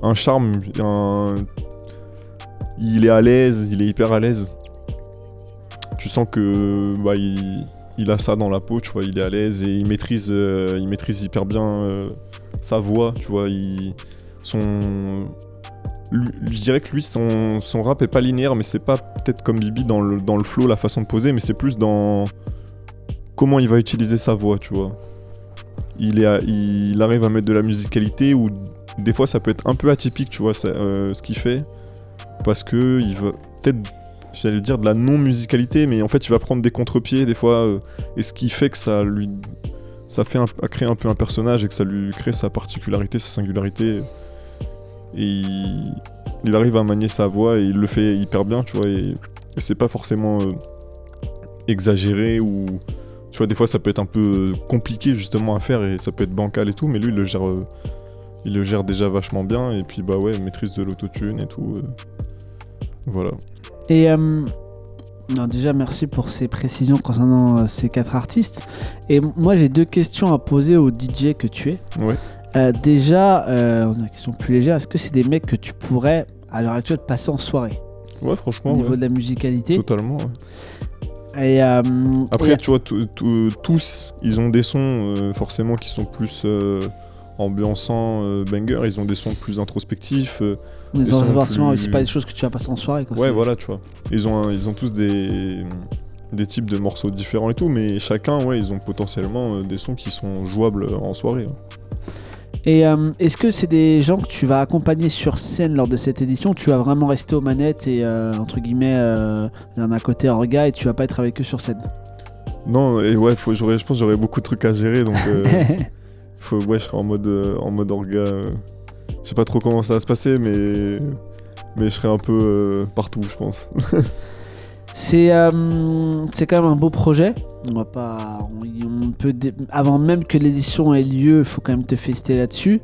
un charme, il est à l'aise, il est hyper à l'aise. Tu sens que bah, il, a ça dans la peau, tu vois, il est à l'aise et il maîtrise, euh, il maîtrise hyper bien euh, sa voix, tu vois, il, son, je dirais que lui, son, son rap est pas linéaire, mais c'est pas peut-être comme Bibi dans le, dans le flow, la façon de poser, mais c'est plus dans comment il va utiliser sa voix, tu vois. Il, est il arrive à mettre de la musicalité ou des fois ça peut être un peu atypique, tu vois, euh, ce qu'il fait. Parce que il va peut-être, j'allais dire de la non-musicalité, mais en fait il va prendre des contre-pieds des fois. euh, et ce qui fait que ça lui. Ça fait un, peu un personnage et que ça lui crée sa particularité, sa singularité. Et il, arrive à manier sa voix et il le fait hyper bien, tu vois. Et, c'est pas forcément euh, exagéré ou tu vois des fois ça peut être un peu compliqué justement à faire et ça peut être bancal et tout mais lui il le gère il le gère déjà vachement bien et puis bah ouais maîtrise de l'autotune et tout euh. voilà Et euh, non, déjà, merci pour ces précisions concernant euh, ces quatre artistes. Et moi, j'ai deux questions à poser au DJ que tu es. ouais déjà, on a une question plus légère. Est-ce que c'est des mecs que tu pourrais, à l'heure actuelle, passer en soirée? Ouais au franchement niveau ouais. de la musicalité? Totalement ouais. Et euh, après et- tu vois tous ils ont des sons euh, forcément qui sont plus euh, ambiançants euh, banger ils ont des sons plus introspectifs euh, ils ont forcément plus- pas des choses que tu vas passer en soirée. Quoi. Ouais, voilà, tu vois. Ils ont, un- ils ont tous des, des types de morceaux différents et tout, mais chacun, ouais, ils ont potentiellement euh, des sons qui sont jouables euh, en soirée. hein. Et euh, est-ce que c'est des gens que tu vas accompagner sur scène lors de cette édition Tu vas vraiment rester aux manettes et entre guillemets d'un côté orga et tu vas pas être avec eux sur scène? Non, et ouais, faut, je pense que j'aurais beaucoup de trucs à gérer, donc faut, ouais, je serai en mode, euh, en mode orga. euh. je sais pas trop comment ça va se passer, mais mais je serai un peu euh, partout, je pense. C'est euh, c'est quand même un beau projet. On va pas, on, on peut avant même que l'édition ait lieu, il faut quand même te féliciter là-dessus.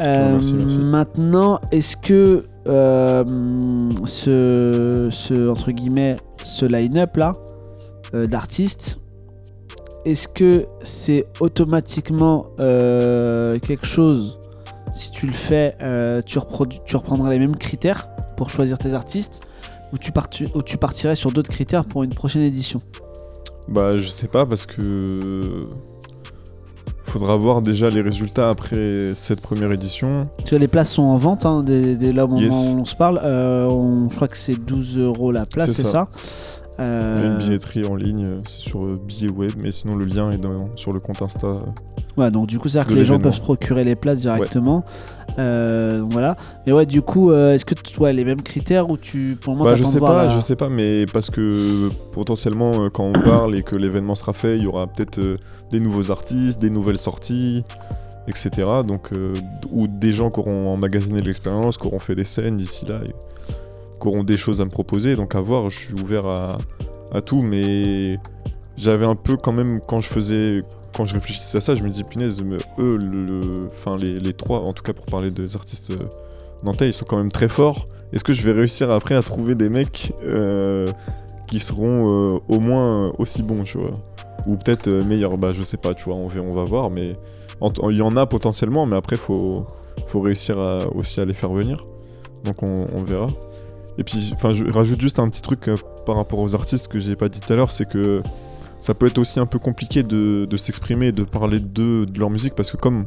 Euh, merci, merci. Maintenant, est-ce que euh, ce, ce entre guillemets ce line-up là d'artistes, est-ce que c'est automatiquement euh, quelque chose si tu le fais, euh, tu, reprendras les mêmes critères pour choisir tes artistes ou tu, partu- ou tu partirais sur d'autres critères pour une prochaine édition? Bah, je sais pas parce que. Faudra voir déjà les résultats après cette première édition. Tu vois, les places sont en vente hein, dès, dès là au moment Yes. où on se parle. Euh, on- je crois que c'est 12 euros la place, C'est c'est ça, ça. Il y a Euh, une billetterie en ligne, euh, c'est sur euh, billet web, mais sinon le lien est dans- sur le compte Insta. euh. Ouais, donc du coup, c'est-à-dire que les gens peuvent se procurer les places directement. Euh, donc voilà. Mais ouais, du coup, euh, est-ce que tu as les mêmes critères ou tu pour le moment Bah, je sais pas, la- je sais pas, mais parce que potentiellement, quand on parle et que l'événement sera fait, il y aura peut-être des nouveaux artistes, des nouvelles sorties, etc. Donc, euh, ou des gens qui auront emmagasiné de l'expérience, qui auront fait des scènes d'ici là, et auront des choses à me proposer. Donc, à voir, je suis ouvert à, tout, mais j'avais un peu quand même, quand je faisais. Quand je réfléchissais à ça, je me dis, punaise, mais eux, le, enfin, les, les trois, en tout cas pour parler des artistes euh, nantais, ils sont quand même très forts. Est-ce que je vais réussir après à trouver des mecs euh, qui seront euh, au moins aussi bons, tu vois? Ou peut-être meilleurs, bah je sais pas, tu vois, on va, on va voir, mais il y en a potentiellement, mais après faut, faut réussir aussi à les faire venir. Donc on, on verra. Et puis, enfin, je rajoute juste un petit truc euh, par rapport aux artistes que j'ai pas dit tout à l'heure, c'est que ça peut être aussi un peu compliqué de, de s'exprimer, de parler d'eux, de leur musique, parce que comme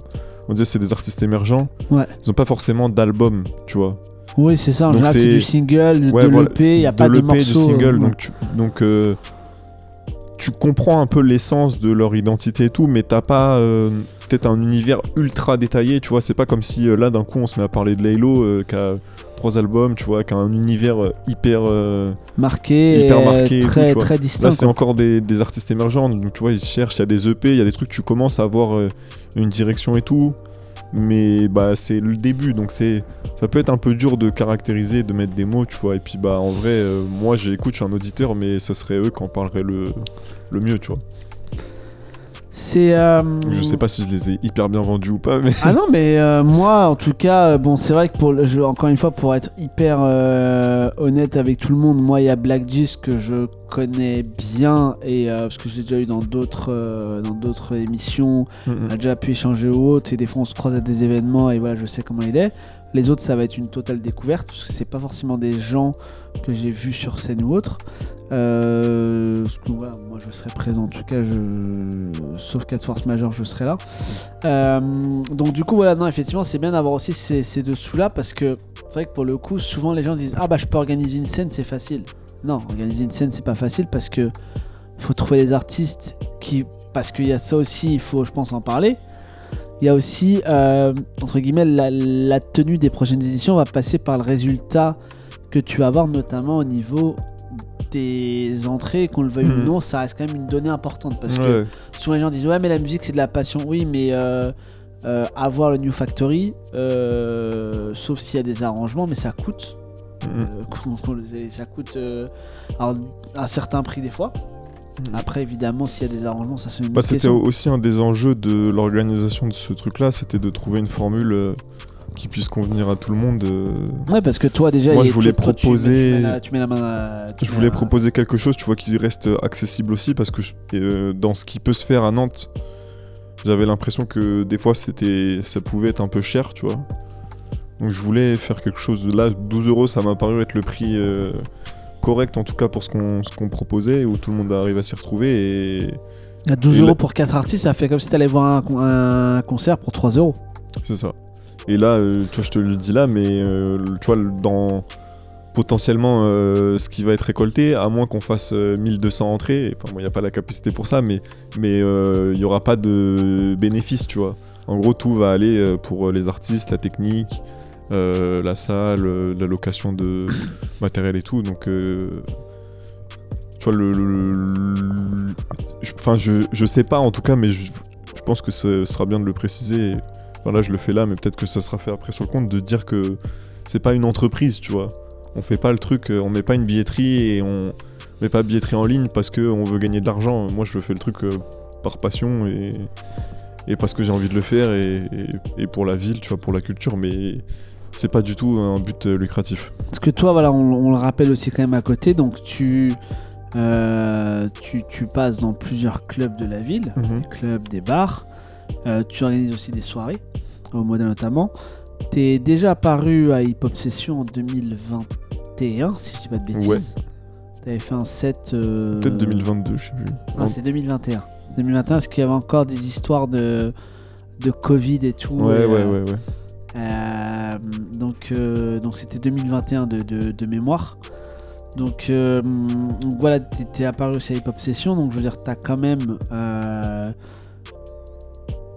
on disait, c'est des artistes émergents, Ouais. ils ont pas forcément d'album, tu vois. Oui, c'est ça. En général, c'est du single, de, Ouais, de l'EP, il n'y a de pas de l'EP, morceaux. du single, euh, donc tu, donc euh, tu comprends un peu l'essence de leur identité et tout, mais t'as pas euh, peut-être un univers ultra détaillé, tu vois. C'est pas comme si euh, là d'un coup on se met à parler de Laylo euh, qui a trois albums, tu vois, qui a un univers hyper. marqué, hyper et marqué et tout, très, très Là, distinct. c'est quoi. encore des, des artistes émergents, donc tu vois, ils cherchent, il y a des EP, il y a des trucs, tu commences à avoir une direction et tout, mais bah c'est le début, donc c'est ça peut être un peu dur de caractériser, de mettre des mots, tu vois, et puis bah en vrai, euh, moi j'écoute, je suis un auditeur, mais ce serait eux qui en parleraient le, le mieux, tu vois. C'est. euh, Je sais pas si je les ai hyper bien vendus ou pas, mais Ah non, mais euh, moi, en tout cas, bon, c'est vrai que pour le jeu, encore une fois, pour être hyper honnête avec tout le monde, moi, il y a Black Gist que je connais bien et euh, parce que je l'ai déjà eu dans d'autres euh, dans d'autres émissions, on a déjà pu échanger ou autre et des fois on se croise à des événements et voilà, je sais comment il est. Les autres, ça va être une totale découverte parce que c'est pas forcément des gens que j'ai vus sur scène ou autre. Euh, parce que, voilà, moi, je serai présent. En tout cas, je... sauf cas de force majeure, je serai là. Donc, du coup, voilà, non, effectivement, c'est bien d'avoir aussi ces, ces dessous-là parce que c'est vrai que pour le coup, souvent les gens disent Ah, bah, je peux organiser une scène, c'est facile. Non, organiser une scène, c'est pas facile parce que faut trouver des artistes qui. Parce qu'il y a ça aussi, il faut, je pense, en parler. Il y a aussi, euh, entre guillemets, la, la tenue des prochaines éditions va passer par le résultat que tu vas avoir, notamment au niveau des entrées, qu'on le veuille ou Mhm. non, ça reste quand même une donnée importante. Parce que souvent les gens disent Ouais, mais la musique c'est de la passion. Oui, mais euh, euh, avoir le New Factory, sauf s'il y a des arrangements, mais ça coûte. Euh, ça coûte euh, alors, un certain prix des fois. Mhm. Après, évidemment, s'il y a des arrangements, ça c'est une Bah, c'était aussi un des enjeux de l'organisation de ce truc-là, c'était de trouver une formule euh, qui puisse convenir à tout le monde. euh, Ouais, parce que toi déjà, Moi, je voulais toi, proposer- Je voulais la- proposer quelque chose, tu vois, qui reste accessible aussi, parce que je- euh, dans ce qui peut se faire à Nantes, j'avais l'impression que des fois c'était, ça pouvait être un peu cher, tu vois. Donc je voulais faire quelque chose. de Là, 12 euros, ça m'a paru être le prix euh, correct, en tout cas pour ce qu'on, proposait, où tout le monde arrive à s'y retrouver. Et À 12 Et euros là- pour 4 artistes, ça fait comme si t'allais voir un, con- un concert pour 3 euros. c'est ça. Et là, euh, tu vois, je te le dis là, mais euh, tu vois, dans potentiellement euh, ce qui va être récolté, à moins qu'on fasse euh, 1200 entrées, enfin, il n'y a pas la capacité pour ça, mais mais euh, il n'y aura pas de bénéfice, tu vois. En gros, tout va aller pour les artistes, la technique, euh, la salle, euh, la location de matériel et tout. Donc, euh, tu vois, le. Enfin, je, je sais pas en tout cas, mais je, je pense que ce sera bien de le préciser. Enfin, là je le fais là, mais peut-être que ça sera fait après sur le compte, de dire que c'est pas une entreprise, tu vois. On fait pas le truc, on met pas une billetterie et on met pas billetterie en ligne parce que on veut gagner de l'argent. Moi je fais le truc par passion et, et parce que j'ai envie de le faire et, et- et pour la ville, tu vois, pour la culture, mais c'est pas du tout un but euh, lucratif. Parce que toi, voilà, on, on le rappelle aussi quand même à côté, donc tu, euh, tu, tu passes dans plusieurs clubs de la ville, des clubs, des bars. Euh, tu organises aussi des soirées, au Moda notamment. T'es déjà apparu à Hip Hop Session en 2021, si je dis pas de bêtises. Ouais. T'avais fait un set. euh, Peut-être 2022, je sais plus. Ah, c'est 2021. 2021, parce qu'il y avait encore des histoires de, de Covid et tout. ouais, et, ouais, ouais, ouais. Euh, donc, euh, donc c'était 2021 de, mémoire. Donc, euh, voilà, t'es apparu aussi à Hip Hop Session. Donc, je veux dire, t'as quand même euh,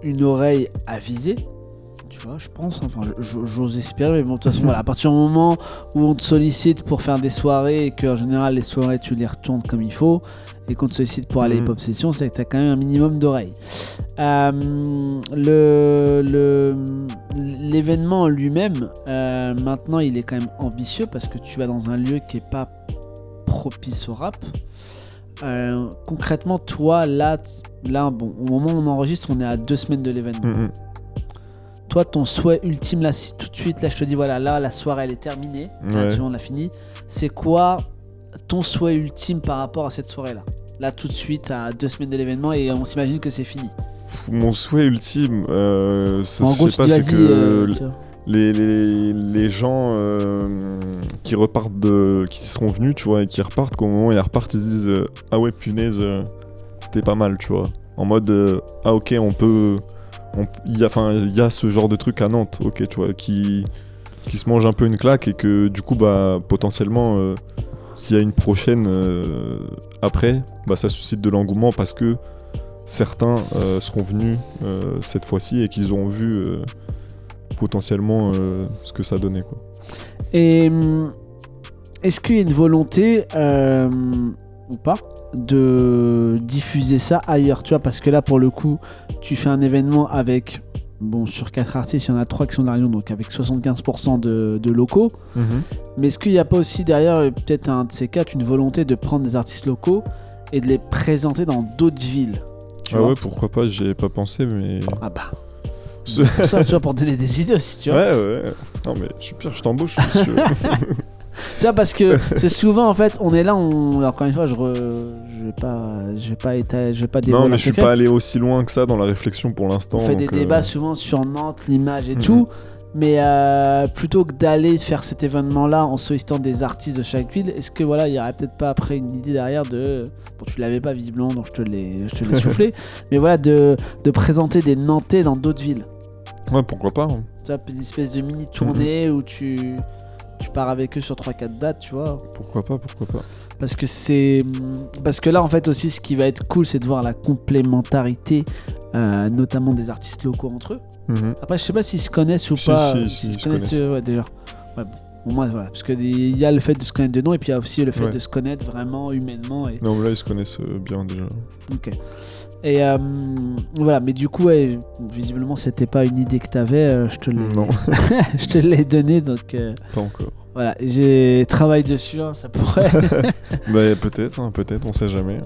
une oreille avisée. Tu vois, je pense. Enfin, j'ose espérer. Mais bon, de toute façon, voilà, à partir du moment où on te sollicite pour faire des soirées et qu'en général, les soirées, tu les retournes comme il faut et qu'on te sollicite pour aller à Mhm. Hip Hop Session, c'est que t'as quand même un minimum d'oreilles. Euh, le le- l'événement lui-même, euh, maintenant, il est quand même ambitieux parce que tu vas dans un lieu qui est pas propice au rap. Euh, concrètement, toi, là, là, bon, au moment où on enregistre, on est à deux semaines de l'événement. Mm. Toi, ton souhait ultime, là, si tout de suite, là, je te dis, voilà, là, la soirée, elle est terminée, Ouais. Là, tu vois, on l'a fini. C'est quoi ton souhait ultime par rapport à cette soirée-là? Là, tout de suite, à deux semaines de l'événement, et on s'imagine que c'est fini. Mon souhait ultime, euh, ça, en je gros, sais tu pas, c'est que euh, les, les, les gens euh, qui repartent de. qui seront venus, tu vois, et qui repartent, qu'au moment où ils repartent, ils se disent Ah ouais, punaise, c'était pas mal, tu vois. En mode Ah ok, on peut. Il y, a- enfin, il y a ce genre de truc à Nantes, ok, tu vois, qui, qui se mange un peu une claque et que du coup, bah, potentiellement, s'il y a une prochaine euh, après, bah, ça suscite de l'engouement parce que certains euh, seront venus euh, cette fois-ci et qu'ils auront vu potentiellement ce que ça donnait. Et hum, est-ce qu'il y a une volonté, ou pas, de diffuser ça ailleurs? Parce que là, pour le coup, tu fais un événement avec. Bon, sur quatre artistes, il y en a trois qui sont de la Réunion, donc avec 75% de, de locaux. Mais est-ce qu'il n'y a pas aussi derrière, euh, peut-être un de ces quatre, une volonté de prendre des artistes locaux et de les présenter dans d'autres villes tu Ah ouais, pourquoi pas, j'y ai pas pensé, mais. Ah bah. Pour ça, tu vois, pour donner des idées aussi, tu vois. Ouais, ouais. Non, mais je suis pire, je t'embauche. monsieur. Tu vois, parce que c'est souvent, en fait, on est là, on... encore une fois, je, re- je vais pas, je vais pas, éta- je vais pas non, mais je suis pas allé aussi loin que ça dans la réflexion pour l'instant. On fait des euh, débats souvent sur Nantes, l'image et Mhm. tout. Mais euh, plutôt que d'aller faire cet événement-là en sollicitant des artistes de chaque ville, est-ce que voilà, il y aurait peut-être pas après une idée derrière de. Bon, tu l'avais pas visiblement, donc je te l'ai, je te l'ai soufflé. Mais voilà, de, de présenter des Nantais dans d'autres villes. Ouais, pourquoi pas. hein. Tu vois, une espèce de mini tournée où tu, tu pars avec eux sur 3-4 dates, tu vois. Pourquoi pas, pourquoi pas. Parce que c'est. Parce que là, en fait, aussi, ce qui va être cool, c'est de voir la complémentarité, euh, notamment des artistes locaux entre eux. Mhm. Après, je sais pas s'ils se connaissent ou Si, pas. si, si, ils se se connaissent, connaissent. euh, ouais, déjà. Ouais, bon. Au moins, voilà. Parce qu'il y a le fait de se connaître de nom et puis il y a aussi le fait Ouais. de se connaître vraiment humainement. Et... Non, mais là, ils se connaissent euh, bien déjà. Ok. Et euh, voilà, mais du coup, ouais, visiblement, c'était pas une idée que t'avais. euh, je te l'ai. Non, je te l'ai donné, donc euh, pas encore. Voilà. J'ai travaillé dessus, hein, ça pourrait. bah, peut-être, hein, peut-être, on sait jamais.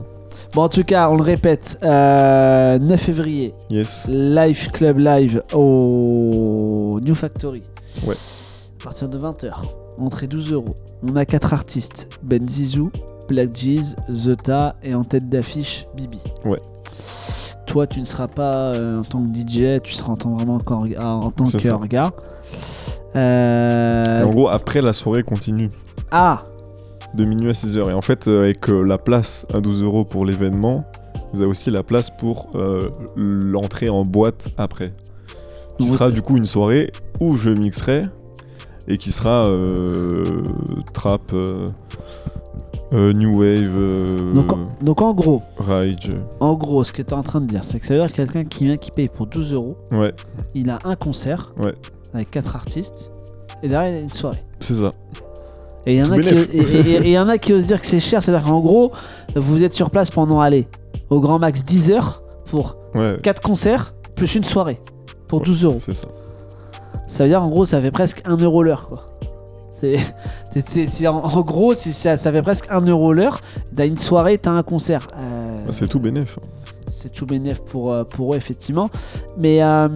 bon, en tout cas, on le répète. euh, 9 février, Yes. Live Club Live au New Factory. Ouais. À partir de 20h. Entrée 12 euros. On a 4 artistes Ben Zizou, Black Jeez, Zeta et en tête d'affiche Bibi. Ouais. Toi, tu ne seras pas euh, en tant que DJ, tu seras en tant, vraiment encore, en tant que regard. Euh, Et en gros, après, la soirée continue. Ah de minuit à 6h. Et en fait, euh, avec euh, la place à 12 euros pour l'événement, vous avez aussi la place pour euh, l'entrée en boîte après. Qui sera du coup une soirée où je mixerai et qui sera euh, trap, euh, new wave, donc, en- donc en gros, rage. en gros, ce que tu es en train de dire, c'est que ça veut dire que quelqu'un qui vient qui paye pour 12 euros, Ouais, il a un concert Ouais. Avec 4 artistes et derrière il a une soirée. c'est ça. Et il y en a qui, y osent dire que c'est cher, c'est-à-dire qu'en gros, vous êtes sur place pendant aller au grand max 10 heures pour Ouais, 4 concerts plus une soirée pour Ouais. 12 euros. C'est ça. Ça veut dire en gros ça fait presque 1 euro l'heure quoi. C'est, c'est- c'est- c'est- en, en gros ça, ça fait presque 1 euro l'heure. T'as une soirée, t'as un concert. Euh, Bah, c'est tout bénéf. C'est tout bénef pour, euh, pour eux effectivement. Mais, euh,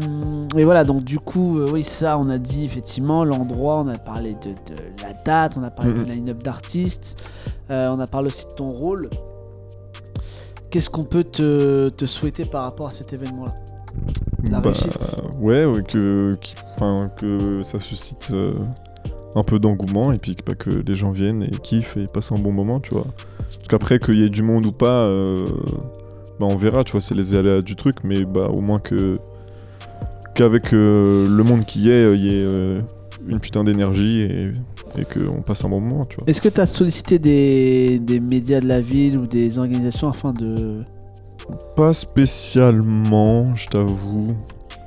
mais voilà donc du coup euh, oui ça on a dit effectivement l'endroit, on a parlé de, de la date, on a parlé Mhm. du line-up d'artistes, euh, on a parlé aussi de ton rôle. Qu'est-ce qu'on peut te, te souhaiter par rapport à cet événement-là? La Bah, réussite. ouais, ouais, que, que ça suscite un peu d'engouement et puis que, bah, que les gens viennent et kiffent et passent un bon moment, tu vois. Parce qu'après, qu'il y ait du monde ou pas, euh, bah, on verra, tu vois, c'est les aléas du truc, mais bah, au moins que qu'avec euh, le monde qui est, il y ait euh, une putain d'énergie et, et qu'on passe un bon moment, tu vois. Est-ce que tu as sollicité des, des médias de la ville ou des organisations afin de... Pas spécialement, je t'avoue.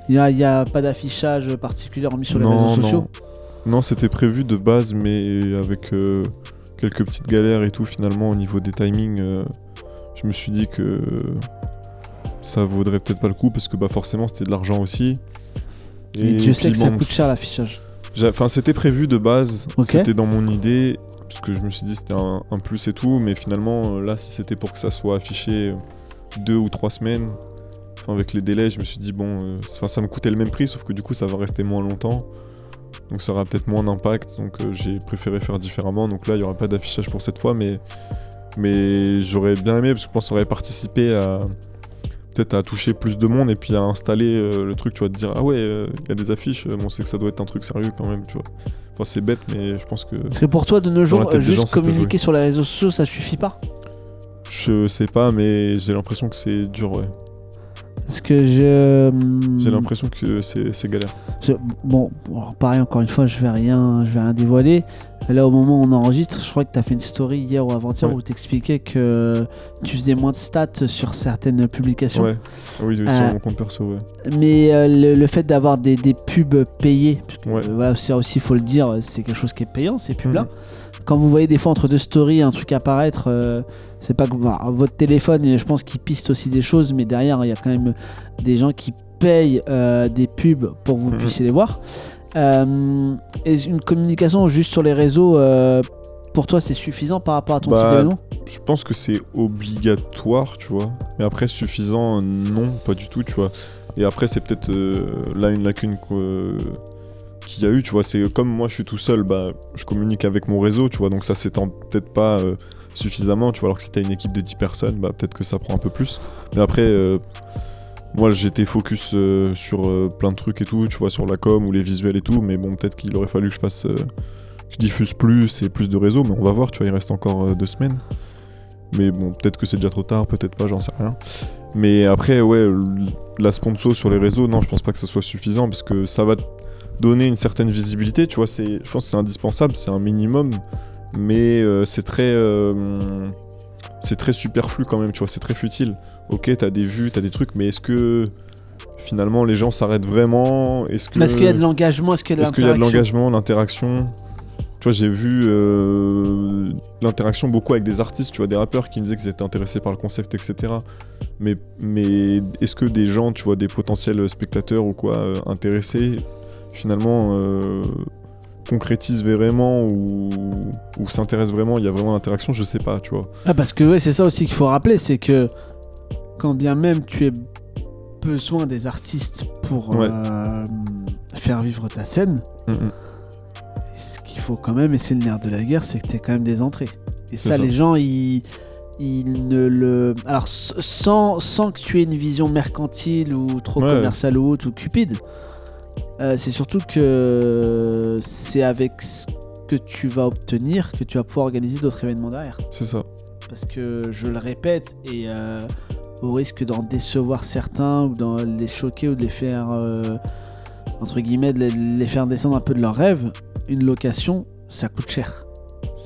Il n'y a, a pas d'affichage particulier remis sur les non, réseaux sociaux? Non, Non, c'était prévu de base, mais avec euh, quelques petites galères et tout, finalement, au niveau des timings, euh, je me suis dit que ça vaudrait peut-être pas le coup parce que bah, forcément, c'était de l'argent aussi. Et Dieu sait que ça coûte cher l'affichage. Enfin, c'était prévu de base, c'était dans mon idée, parce que je me suis dit c'était un, un plus et tout, mais finalement, euh, là, si c'était pour que ça soit affiché deux ou trois semaines, enfin, avec les délais, je me suis dit, bon, euh, enfin, ça me coûtait le même prix, sauf que du coup, ça va rester moins longtemps. Donc ça aura peut-être moins d'impact, donc euh, j'ai préféré faire différemment. Donc là, il n'y aura pas d'affichage pour cette fois, mais, mais j'aurais bien aimé, parce que je pense que ça aurait participé à peut-être à toucher plus de monde et puis à installer euh, le truc, tu vois, de dire, ah ouais, euh, il y a des affiches, euh, bon, on sait que ça doit être un truc sérieux quand même, tu vois. Enfin, c'est bête, mais je pense que Parce que pour toi, de nos jours, euh, gens, juste communiquer sur les réseaux sociaux, ça suffit pas je sais pas, mais j'ai l'impression que c'est dur, ouais. Parce que je... J'ai l'impression que c'est galère. Je- Bon, pareil, encore une fois, je vais rien, je vais rien dévoiler. Là, au moment où on enregistre, je crois que tu as fait une story hier ou avant-hier Ouais. où tu expliquais que tu faisais moins de stats sur certaines publications. Ouais, oui, oui, sur Euh, mon compte perso, ouais. Mais euh, le, le fait d'avoir des, des pubs payées, parce que, Ouais. euh, voilà, ça aussi, il faut le dire, c'est quelque chose qui est payant, ces pubs-là. Mhm. Quand vous voyez des fois entre deux stories un truc apparaître, euh, c'est pas que bah, votre téléphone, je pense qu'il piste aussi des choses, mais derrière, il y a quand même des gens qui payent euh, des pubs pour que vous Mhm. puissiez les voir. Euh, et une communication juste sur les réseaux, euh, pour toi, c'est suffisant par rapport à ton Bah, type d'événement Je pense que c'est obligatoire, tu vois. Mais après, suffisant, non, pas du tout, tu vois. Et après, c'est peut-être là une lacune qu'il y a eu, tu vois. C'est comme moi, je suis tout seul, bah, je communique avec mon réseau, tu vois. Donc ça s'étend peut-être pas suffisamment, tu vois. Alors que si t'as une équipe de 10 personnes, bah, peut-être que ça prend un peu plus. Mais après, moi, j'étais focus euh, sur euh, plein de trucs et tout, tu vois, sur la com ou les visuels et tout. Mais bon, peut-être qu'il aurait fallu que je fasse. euh, que je diffuse plus et plus de réseaux, mais on va voir, tu vois, il reste encore deux semaines. Mais bon, peut-être que c'est déjà trop tard, peut-être pas, j'en sais rien. Mais après, ouais, la sponsor sur les réseaux, non, je pense pas que ça soit suffisant parce que ça va donner une certaine visibilité, tu vois, je pense que c'est indispensable, c'est un minimum, mais c'est très, c'est très superflu quand même, tu vois, c'est très futile. Ok, t'as des vues, t'as des trucs, mais est-ce que finalement les gens s'arrêtent vraiment? Est-ce que Est-ce qu'il y a de l'engagement? Est-ce qu'il y a de y a l'engagement, l'interaction? Tu vois, j'ai vu euh, l'interaction beaucoup avec des artistes, tu vois, des rappeurs qui me disaient qu'ils étaient intéressés par le concept, etc. Mais, mais est-ce que des gens, tu vois, des potentiels spectateurs ou quoi, euh, intéressés, finalement, euh, concrétisent vraiment ou, ou s'intéressent vraiment Il y a vraiment l'interaction? Je sais pas, tu vois. Ah, parce que ouais, c'est ça aussi qu'il faut rappeler, c'est que quand bien même tu aies besoin des artistes pour Ouais. euh, faire vivre ta scène, Mm, mm. ce qu'il faut quand même, et c'est le nerf de la guerre, c'est que tu quand même des entrées. Et ça, ça. les gens, ils, ils ne le... Alors, sans, sans que tu aies une vision mercantile ou trop Ouais. commerciale ou autre, ou cupide, euh, c'est surtout que c'est avec ce que tu vas obtenir que tu vas pouvoir organiser d'autres événements derrière. C'est ça. parce que je le répète et euh, au risque d'en décevoir certains ou d'en les choquer ou de les faire euh, entre guillemets de les, les faire descendre un peu de leurs rêves, une location ça coûte cher.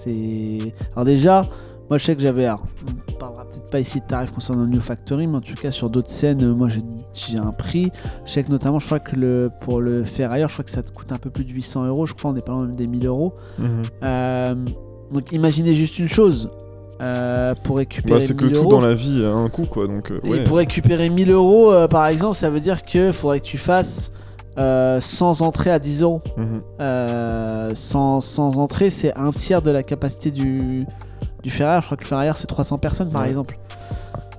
C'est alors déjà moi je sais que j'avais alors, on parlera peut-être pas ici de tarifs concernant New Factory mais en tout cas sur d'autres scènes euh, moi j'ai j'ai un prix je sais que notamment je crois que le pour le faire ailleurs je crois que ça te coûte un peu plus de 800 euros je crois on est pas loin même des 1000 euros Mhm. euh, donc imaginez juste une chose. Euh, pour récupérer Bah, c'est que 1000 tout euros, dans la vie a un coût, quoi. Donc, euh, et pour récupérer 1000 euros, euh, par exemple, ça veut dire que faudrait que tu fasses sans entrée à 10 euros. Euh, sans, sans entrée, c'est un tiers de la capacité du, du. Je crois que le Ferrari, c'est 300 personnes par Ouais. exemple.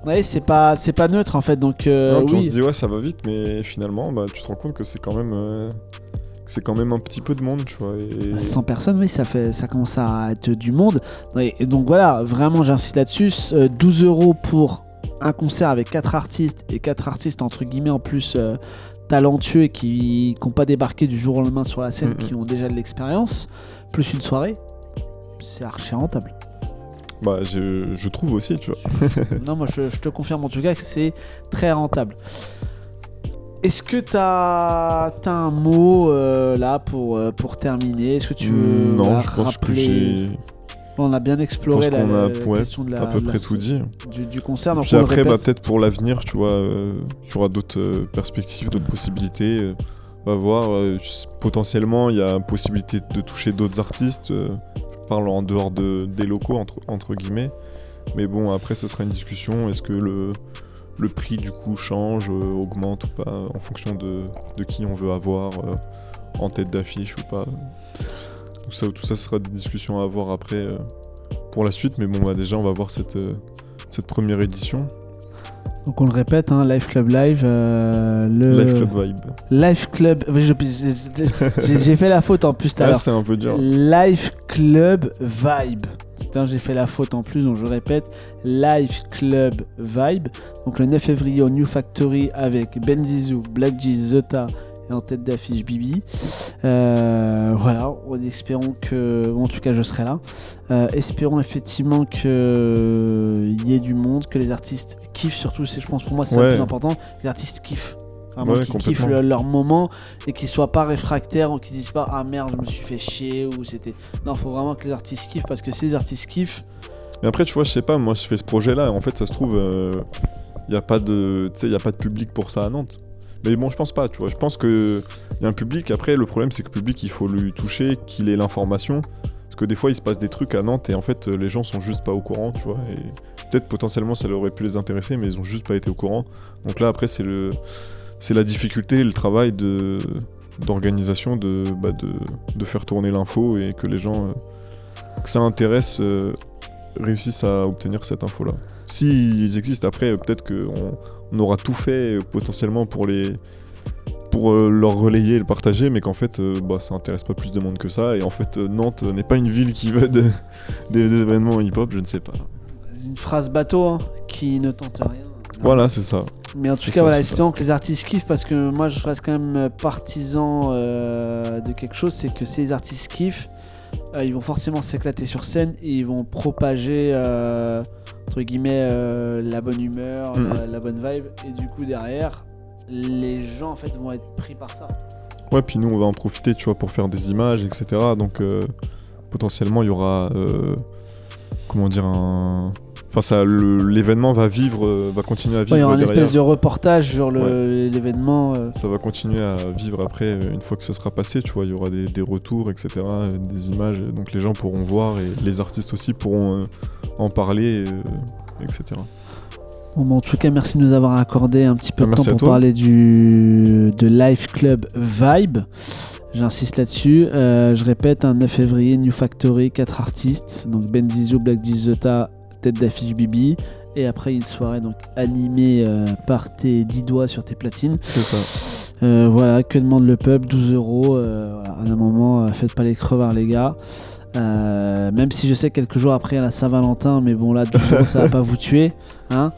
Ouais, c'est pas, c'est pas neutre en fait. Donc, Non, on se dit ouais ça va vite mais finalement bah, tu te rends compte que c'est quand même c'est quand même un petit peu de monde tu vois et 100 personnes, oui, ça, fait, ça commence à être du monde. Et, donc voilà, vraiment, j'insiste là-dessus. euh, 12 euros pour un concert avec 4 artistes et 4 artistes entre guillemets en plus euh, talentueux et qui n'ont pas débarqué du jour au lendemain sur la scène, qui ont déjà de l'expérience, plus une soirée, c'est archi rentable. bah je, je trouve aussi tu vois non, moi je, je te confirme en tout cas que c'est très rentable. Est-ce que tu as, un mot euh, là pour, euh, pour terminer? Est-ce que tu veux non voilà, je pense que j'ai On a bien exploré la, qu'on a, la ouais, question de la, à peu la- près tout dit Du, du concert. Donc Puis après, bah, peut-être pour l'avenir, tu vois, euh, il y aura d'autres euh, perspectives, d'autres possibilités. euh, on va voir. euh, potentiellement, il y a possibilité de toucher d'autres artistes. euh, je parle en dehors de, des locaux, entre, entre guillemets. Mais bon, après, ce sera une discussion. Est-ce que le, le prix, du coup, change, euh, augmente ou pas, en fonction de, de qui on veut avoir euh, en tête d'affiche ou pas. Tout ça, tout ça sera des discussions à avoir après euh, pour la suite. Mais bon, bah, déjà, on va voir cette, cette première édition. Donc on le répète, hein, Live Club Live. le... Live Club Vibe. Live Club. J'ai fait la faute en plus tout à Ah, l'heure. c'est un peu dur. Live Club Vibe. Putain, j'ai fait la faute en plus, donc je répète. Live Club Vibe. Donc le 9 février au New Factory avec Ben Zizou, Black G, Zota et en tête d'affiche Bibi. Euh, voilà, en espérant que. En tout cas, je serai là. Euh, espérons effectivement qu'il y ait du monde, que les artistes kiffent, surtout, c'est, je pense pour moi, c'est le plus important. Les artistes kiffent. Vraiment, Ouais, qu'ils kiffent le- leur moment et qu'ils soient pas réfractaires ou qu'ils disent pas Ah merde, je me suis fait chier ou c'était. Non, faut vraiment que les artistes kiffent parce que si les artistes kiffent, Mais après, tu vois, je sais pas, moi, je fais ce projet-là. En fait, ça se trouve, il n'y a, pas de- tu sais, y a pas de public pour ça à Nantes. Mais bon, je pense pas, tu vois. Je pense qu'il y a un public. Après, le problème, c'est que le public, il faut lui toucher, qu'il ait l'information. Parce que des fois, il se passe des trucs à Nantes et en fait, les gens sont juste pas au courant, tu vois. Et peut-être potentiellement, ça aurait pu les intéresser, mais ils ont juste pas été au courant. Donc là, après, c'est le. C'est la difficulté, le travail de d'organisation de, bah, de, de faire tourner l'info et que les gens, euh, que ça intéresse, euh, réussissent à obtenir cette info-là. S'ils existent après, peut-être qu'on on aura tout fait euh, potentiellement pour les pour leur relayer et le partager, mais qu'en fait, bah, ça intéresse pas plus de monde que ça. Et en fait, Nantes n'est pas une ville qui veut de- des, des événements hip-hop, je ne sais pas. une phrase bateau hein, qui ne tente rien. Voilà, c'est ça. Mais en tout cas, ça, voilà, espérons que les artistes kiffent parce que moi je reste quand même partisan euh, de quelque chose c'est que si les artistes kiffent, euh, ils vont forcément s'éclater sur scène et ils vont propager euh, entre guillemets euh, la bonne humeur, Mhm. la, la bonne vibe et du coup derrière les gens en fait vont être pris par ça. Ouais, puis nous, on va en profiter, tu vois, pour faire des images, etc. Donc, euh, potentiellement, il y aura. euh, comment dire un. Enfin, ça, l'événement va vivre, euh, va continuer à vivre Ouais, il y aura une espèce de reportage sur l'événement. euh. Ça va continuer à vivre après, euh, une fois que ce sera passé, tu vois, il y aura des, des retours, etc., des images, donc les gens pourront voir et les artistes aussi pourront en parler, etc. Bon, bah, en tout cas, merci de nous avoir accordé un petit peu Ah, de temps pour toi. parler du de Live Club Vibe. J'insiste là-dessus. Euh, je répète, un 9 février, New Factory, 4 artistes. Donc Ben Zizou, Black Zota, tête d'affiche Bibi. Et après, une soirée donc animée euh, par tes 10 doigts sur tes platines. C'est ça. Euh, voilà, que demande le pub? 12 euros. euh, à un moment, faites pas les crevards, les gars. Même si je sais que quelques jours après a la Saint-Valentin, mais bon là 12 euros ça va pas vous tuer. Hein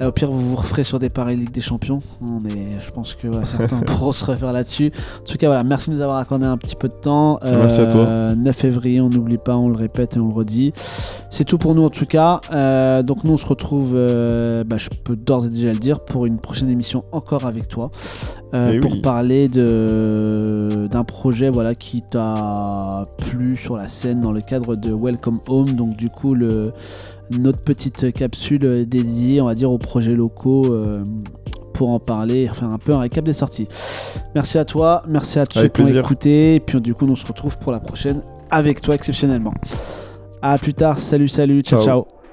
Euh, au pire vous vous referez sur des paris Ligue des Champions. Non, mais je pense que voilà, certains pourront se refaire là-dessus. En tout cas voilà, merci de nous avoir accordé un petit peu de temps. Merci à toi. Euh, 9 février, on n'oublie pas, on le répète et on le redit. C'est tout pour nous en tout cas. Euh, donc nous on se retrouve, euh, bah, je peux d'ores et déjà le dire, pour une prochaine émission encore avec toi. Euh, Eh pour oui. parler de d'un projet voilà qui t'a plu sur la scène dans le cadre de Welcome Home donc du coup le notre petite capsule dédiée on va dire aux projets locaux euh, pour en parler et faire un peu un récap des sorties merci à toi merci à tous ceux qui ont écouté et puis du coup on se retrouve pour la prochaine avec toi exceptionnellement à plus tard salut salut ciao. Ciao. ciao.